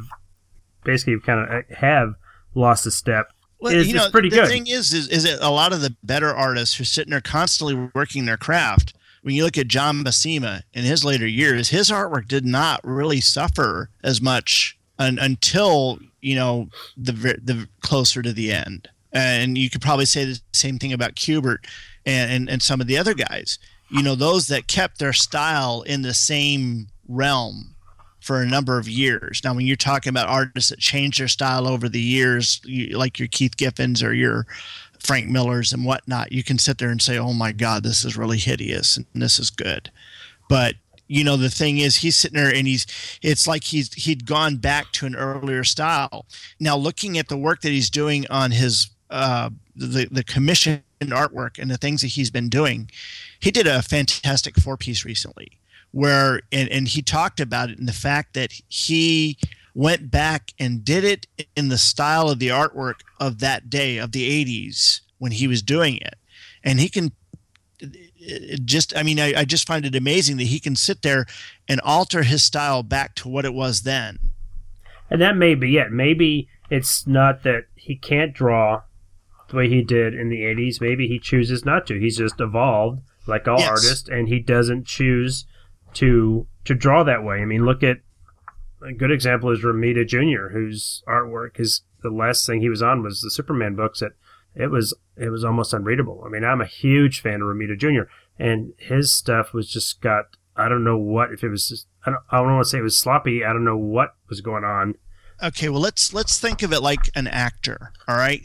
basically kind of have lost a step Well, is, you know, pretty the good. thing is, is, is that a lot of the better artists who are sitting there constantly working their craft. When you look at John Buscema in his later years, his artwork did not really suffer as much un, until you know the the closer to the end. And you could probably say the same thing about Kubert and, and, and some of the other guys. You know, those that kept their style in the same realm for a number of years. Now, when you're talking about artists that change their style over the years, you, like your Keith Giffens or your Frank Millers and whatnot, you can sit there and say, "Oh my God, this is really hideous and this is good." But you know the thing is he's sitting there and he's it's like he's he'd gone back to an earlier style. Now looking at the work that he's doing on his uh the the commissioned artwork and the things that he's been doing he did a fantastic four piece recently where and, and he talked about it in the fact that he went back and did it in the style of the artwork of that day of the 80s when he was doing it. And he can it just i mean I, I, just find it amazing that he can sit there and alter his style back to what it was then and that may be it maybe it's not that he can't draw the way he did in the 80s maybe he chooses not to he's just evolved like all yes. artists and he doesn't choose to to draw that way i mean look at a good example is Romita Jr., whose artwork is the last thing he was on was the Superman books that it was it was almost unreadable. I mean, I'm a huge fan of Romita Jr. and his stuff was just got I don't know what if it was just I don't, I don't want to say it was sloppy. I don't know what was going on. Okay, well let's let's think of it like an actor. All right,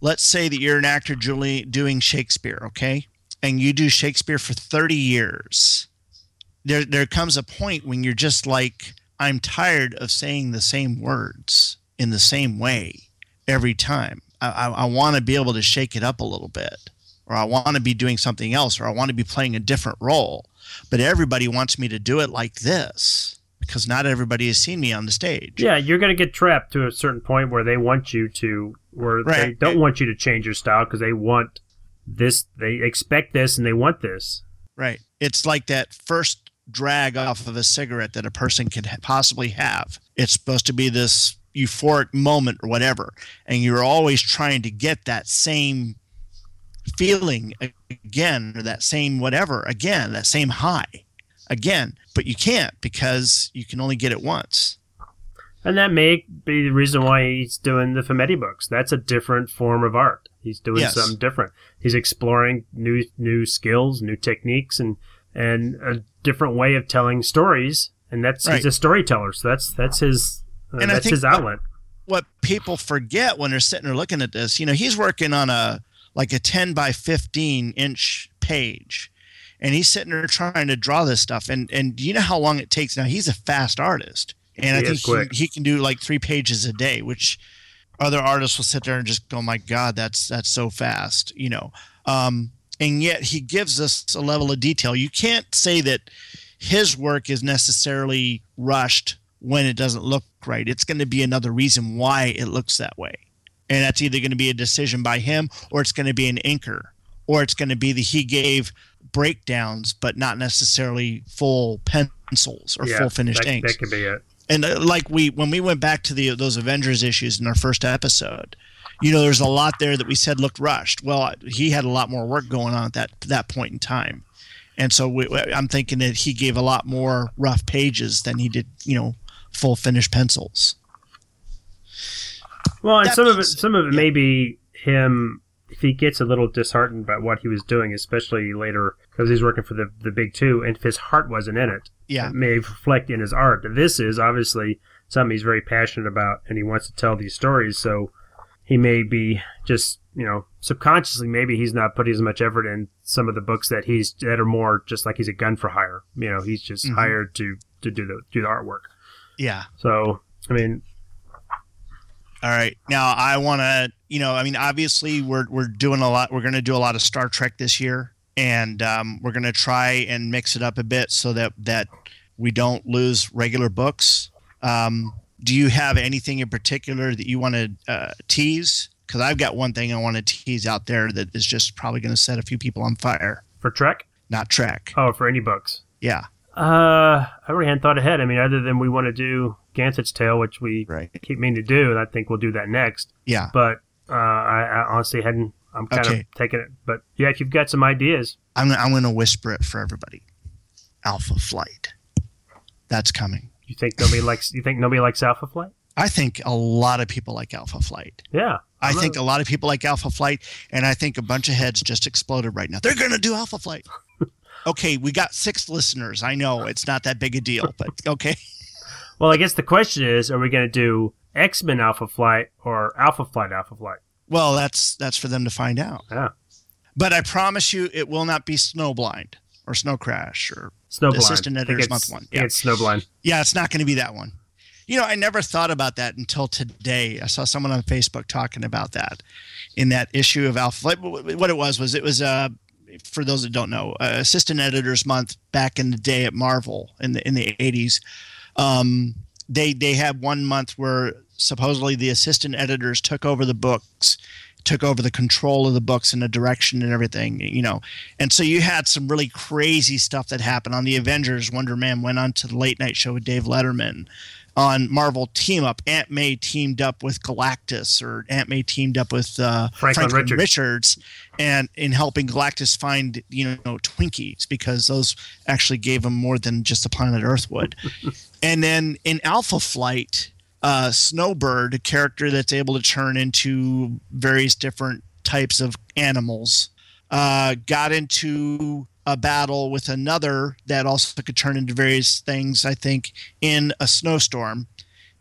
let's say that you're an actor Julie, doing Shakespeare. Okay, and you do Shakespeare for 30 years. There there comes a point when you're just like I'm tired of saying the same words in the same way every time I, I want to be able to shake it up a little bit, or I want to be doing something else, or I want to be playing a different role. But everybody wants me to do it like this because not everybody has seen me on the stage. Yeah, you're going to get trapped to a certain point where they want you to, where right. they don't want you to change your style because they want this, they expect this, and they want this. Right. It's like that first drag off of a cigarette that a person could possibly have. It's supposed to be this euphoric moment or whatever and you're always trying to get that same feeling again or that same whatever again that same high again but you can't because you can only get it once and that may be the reason why he's doing the Fumetti books. That's a different form of art. He's doing yes. something different. He's exploring new new skills, new techniques, and and a different way of telling stories. And that's right. he's a storyteller. So that's that's his uh, and that's I think his outlet. What, what people forget when they're sitting there looking at this, you know, he's working on a like a 10 by 15 inch page. And he's sitting there trying to draw this stuff. And and you know how long it takes? Now he's a fast artist. And he i think he, he, can do like three pages a day which other artists will sit there and just go oh my god that's that's so fast you know? Um, and yet he gives us a level of detail. You can't say that his work is necessarily rushed when it doesn't look right. It's going to be another reason why it looks that way. And that's either going to be a decision by him or it's going to be an inker or it's going to be that he gave breakdowns but not necessarily full pencils or yeah, full finished that, inks. That could be it. And uh, like we when we went back to the those Avengers issues in our first episode, you know, there's a lot there that we said looked rushed. Well, he had a lot more work going on at that that point in time, and so we, I'm thinking that he gave a lot more rough pages than he did, you know, full finished pencils. Well, and some of it, some of it yeah. may be him if he gets a little disheartened by what he was doing, especially later because he's working for the the big two, and if his heart wasn't in it, yeah, it may reflect in his art. This is obviously something he's very passionate about, and he wants to tell these stories. So he may be just you know subconsciously maybe he's not putting as much effort in some of the books that he's that are more just like he's a gun for hire. You know, he's just mm-hmm. hired to to do the do the artwork. Yeah. So, I mean, all right. Now I want to, you know, I mean, obviously we're we're doing a lot. We're going to do a lot of Star Trek this year, and um, we're going to try and mix it up a bit so that that we don't lose regular books. Um, do you have anything in particular that you want to uh, tease? Because I've got one thing I want to tease out there that is just probably going to set a few people on fire. For Trek? Not Trek. Oh, for any books. Yeah. Uh, I really hadn't thought ahead. I mean, other than we want to do Ganswett's Tale, which we right. keep meaning to do, and I think we'll do that next. Yeah. But uh, I, I honestly hadn't. I'm kind okay. of taking it. But yeah, if you've got some ideas, I'm I'm going to whisper it for everybody. Alpha Flight. That's coming. You think nobody likes? You think nobody likes Alpha Flight? I think a lot of people like Alpha Flight. Yeah. I think a lot of people like Alpha Flight, and I think a bunch of heads just exploded right now. They're going to do Alpha Flight. okay, we got six listeners. I know it's not that big a deal, but okay. Well, I guess the question is, are we going to do X Men Alpha Flight or Alpha Flight Alpha Flight? Well, that's that's for them to find out. Yeah. But I promise you, it will not be Snowblind. or Snow Crash or Snowblind. Assistant Editor's Month one. Think it's Snowblind. Yeah, it's not going to be that one. You know, I never thought about that until today. I saw someone on Facebook talking about that in that issue of Alpha Flight. What it was was it was uh, for those that don't know, uh, Assistant Editors Month back in the day at Marvel in the in the eighties. Um, they they had one month where supposedly the assistant editors took over the books took over the control of the books and the direction and everything, you know. And so you had some really crazy stuff that happened on the Avengers. Wonder Man went on to the late night show with Dave Letterman. On Marvel Team Up, Aunt May teamed up with Galactus, or Aunt May teamed up with uh, Franklin Richards. Richards, and in helping Galactus find you know Twinkies because those actually gave him more than just the planet Earth would. and then in Alpha Flight, uh, Snowbird, a character that's able to turn into various different types of animals, uh, got into a battle with another that also could turn into various things. I think in a snowstorm,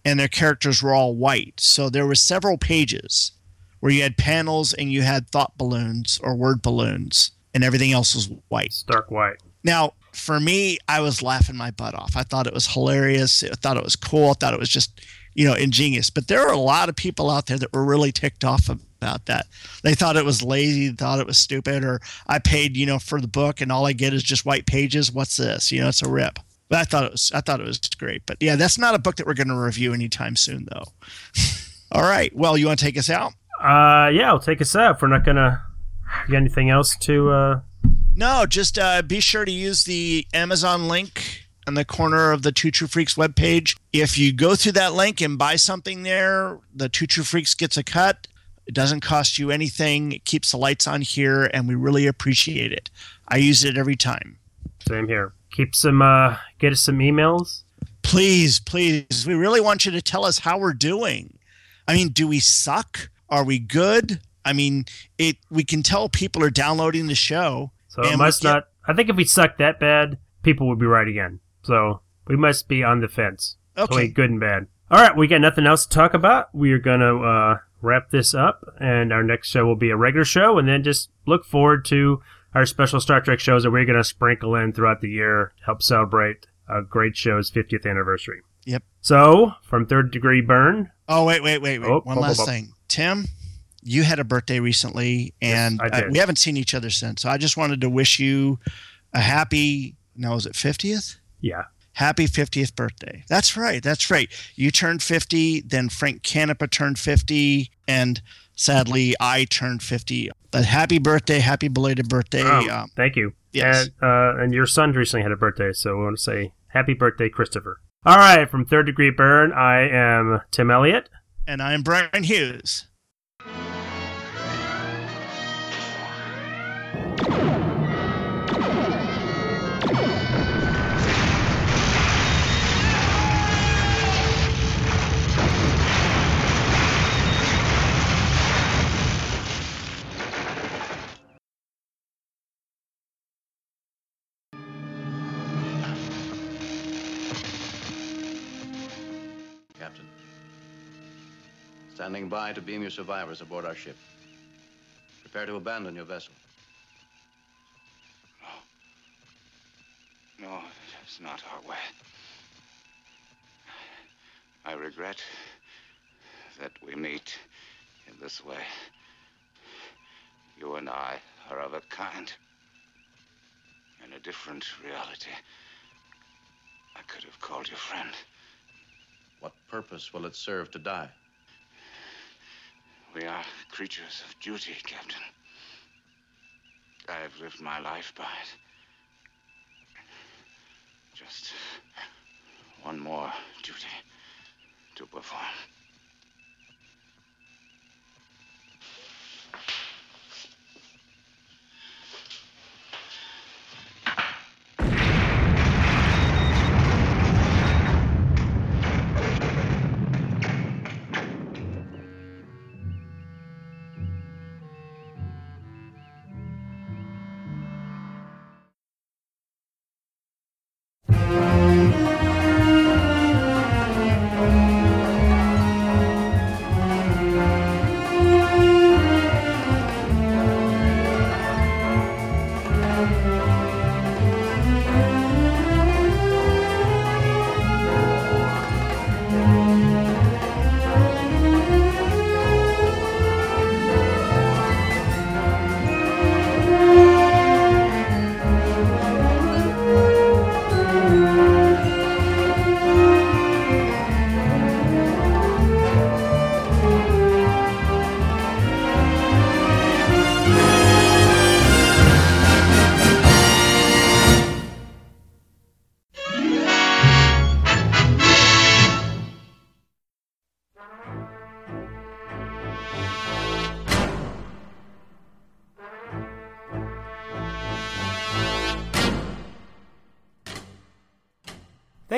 and their characters were all white. So there were several pages where you had panels and you had thought balloons or word balloons, and everything else was white. Stark White. Now, for me, I was laughing my butt off. I thought it was hilarious. I thought it was cool. I thought it was just, you know, ingenious. But there are a lot of people out there that were really ticked off about that. They thought it was lazy, thought it was stupid, or I paid, you know, for the book and all I get is just white pages. What's this? You know, it's a rip. But I thought it was I thought it was great. But yeah, that's not a book that we're going to review anytime soon though. all right. Well, you want to take us out? Uh, yeah, I'll take us out. We're not gonna. You got anything else to? uh No, just uh, be sure to use the Amazon link in the corner of the Two True Freaks webpage. If you go through that link and buy something there, the Two True Freaks gets a cut. It doesn't cost you anything. It keeps the lights on here, and we really appreciate it. I use it every time. Same here. Keep some. uh Get us some emails. Please, please, we really want you to tell us how we're doing. I mean, do we suck? Are we good? I mean, it. We can tell people are downloading the show. So it must get- not. I think if we suck that bad, people would be right again. So we must be on the fence. Okay. Between good and bad. All right, we got nothing else to talk about. We are gonna uh, wrap this up, and our next show will be a regular show, and then just look forward to our special Star Trek shows that we're gonna sprinkle in throughout the year to help celebrate a great show's 50th anniversary. Yep. So from Third Degree Byrne, Oh wait, wait, wait, wait. Oh, One blah, last thing, Tim. You had a birthday recently, and I uh, we haven't seen each other since. So I just wanted to wish you a happy. now, is it fiftieth? Yeah, Happy 50th birthday. That's right. That's right. You turned 50, then Frank Canepa turned 50, and sadly, I turned 50. But happy birthday, happy belated birthday. Oh, Um, thank you. yes. And, uh, and your son recently had a birthday, so we want to say happy birthday, Christopher. All right, from Third Degree Byrne, I am Tim Elliot. and I'm Brian Hughes. Standing by to beam your survivors aboard our ship. Prepare to abandon your vessel. No, No, it's not our way. I regret that we meet in this way. You and I are of a kind. In a different reality. I could have called you friend. What purpose will it serve to die? We are creatures of duty, Captain. I have lived my life by it. Just one more duty to perform.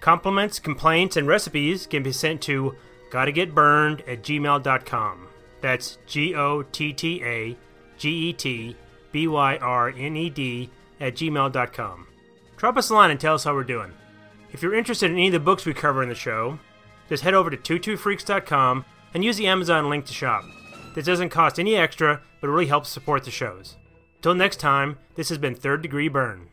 Compliments, complaints, and recipes can be sent to gottagetbyrned at gmail.com. That's G O T T A G E T B Y R N E D at gmail.com. Drop us a line and tell us how we're doing. If you're interested in any of the books we cover in the show, just head over to twotruefreaks.com and use the Amazon link to shop. This doesn't cost any extra, but really helps support the shows. Until next time, this has been Third Degree Byrne.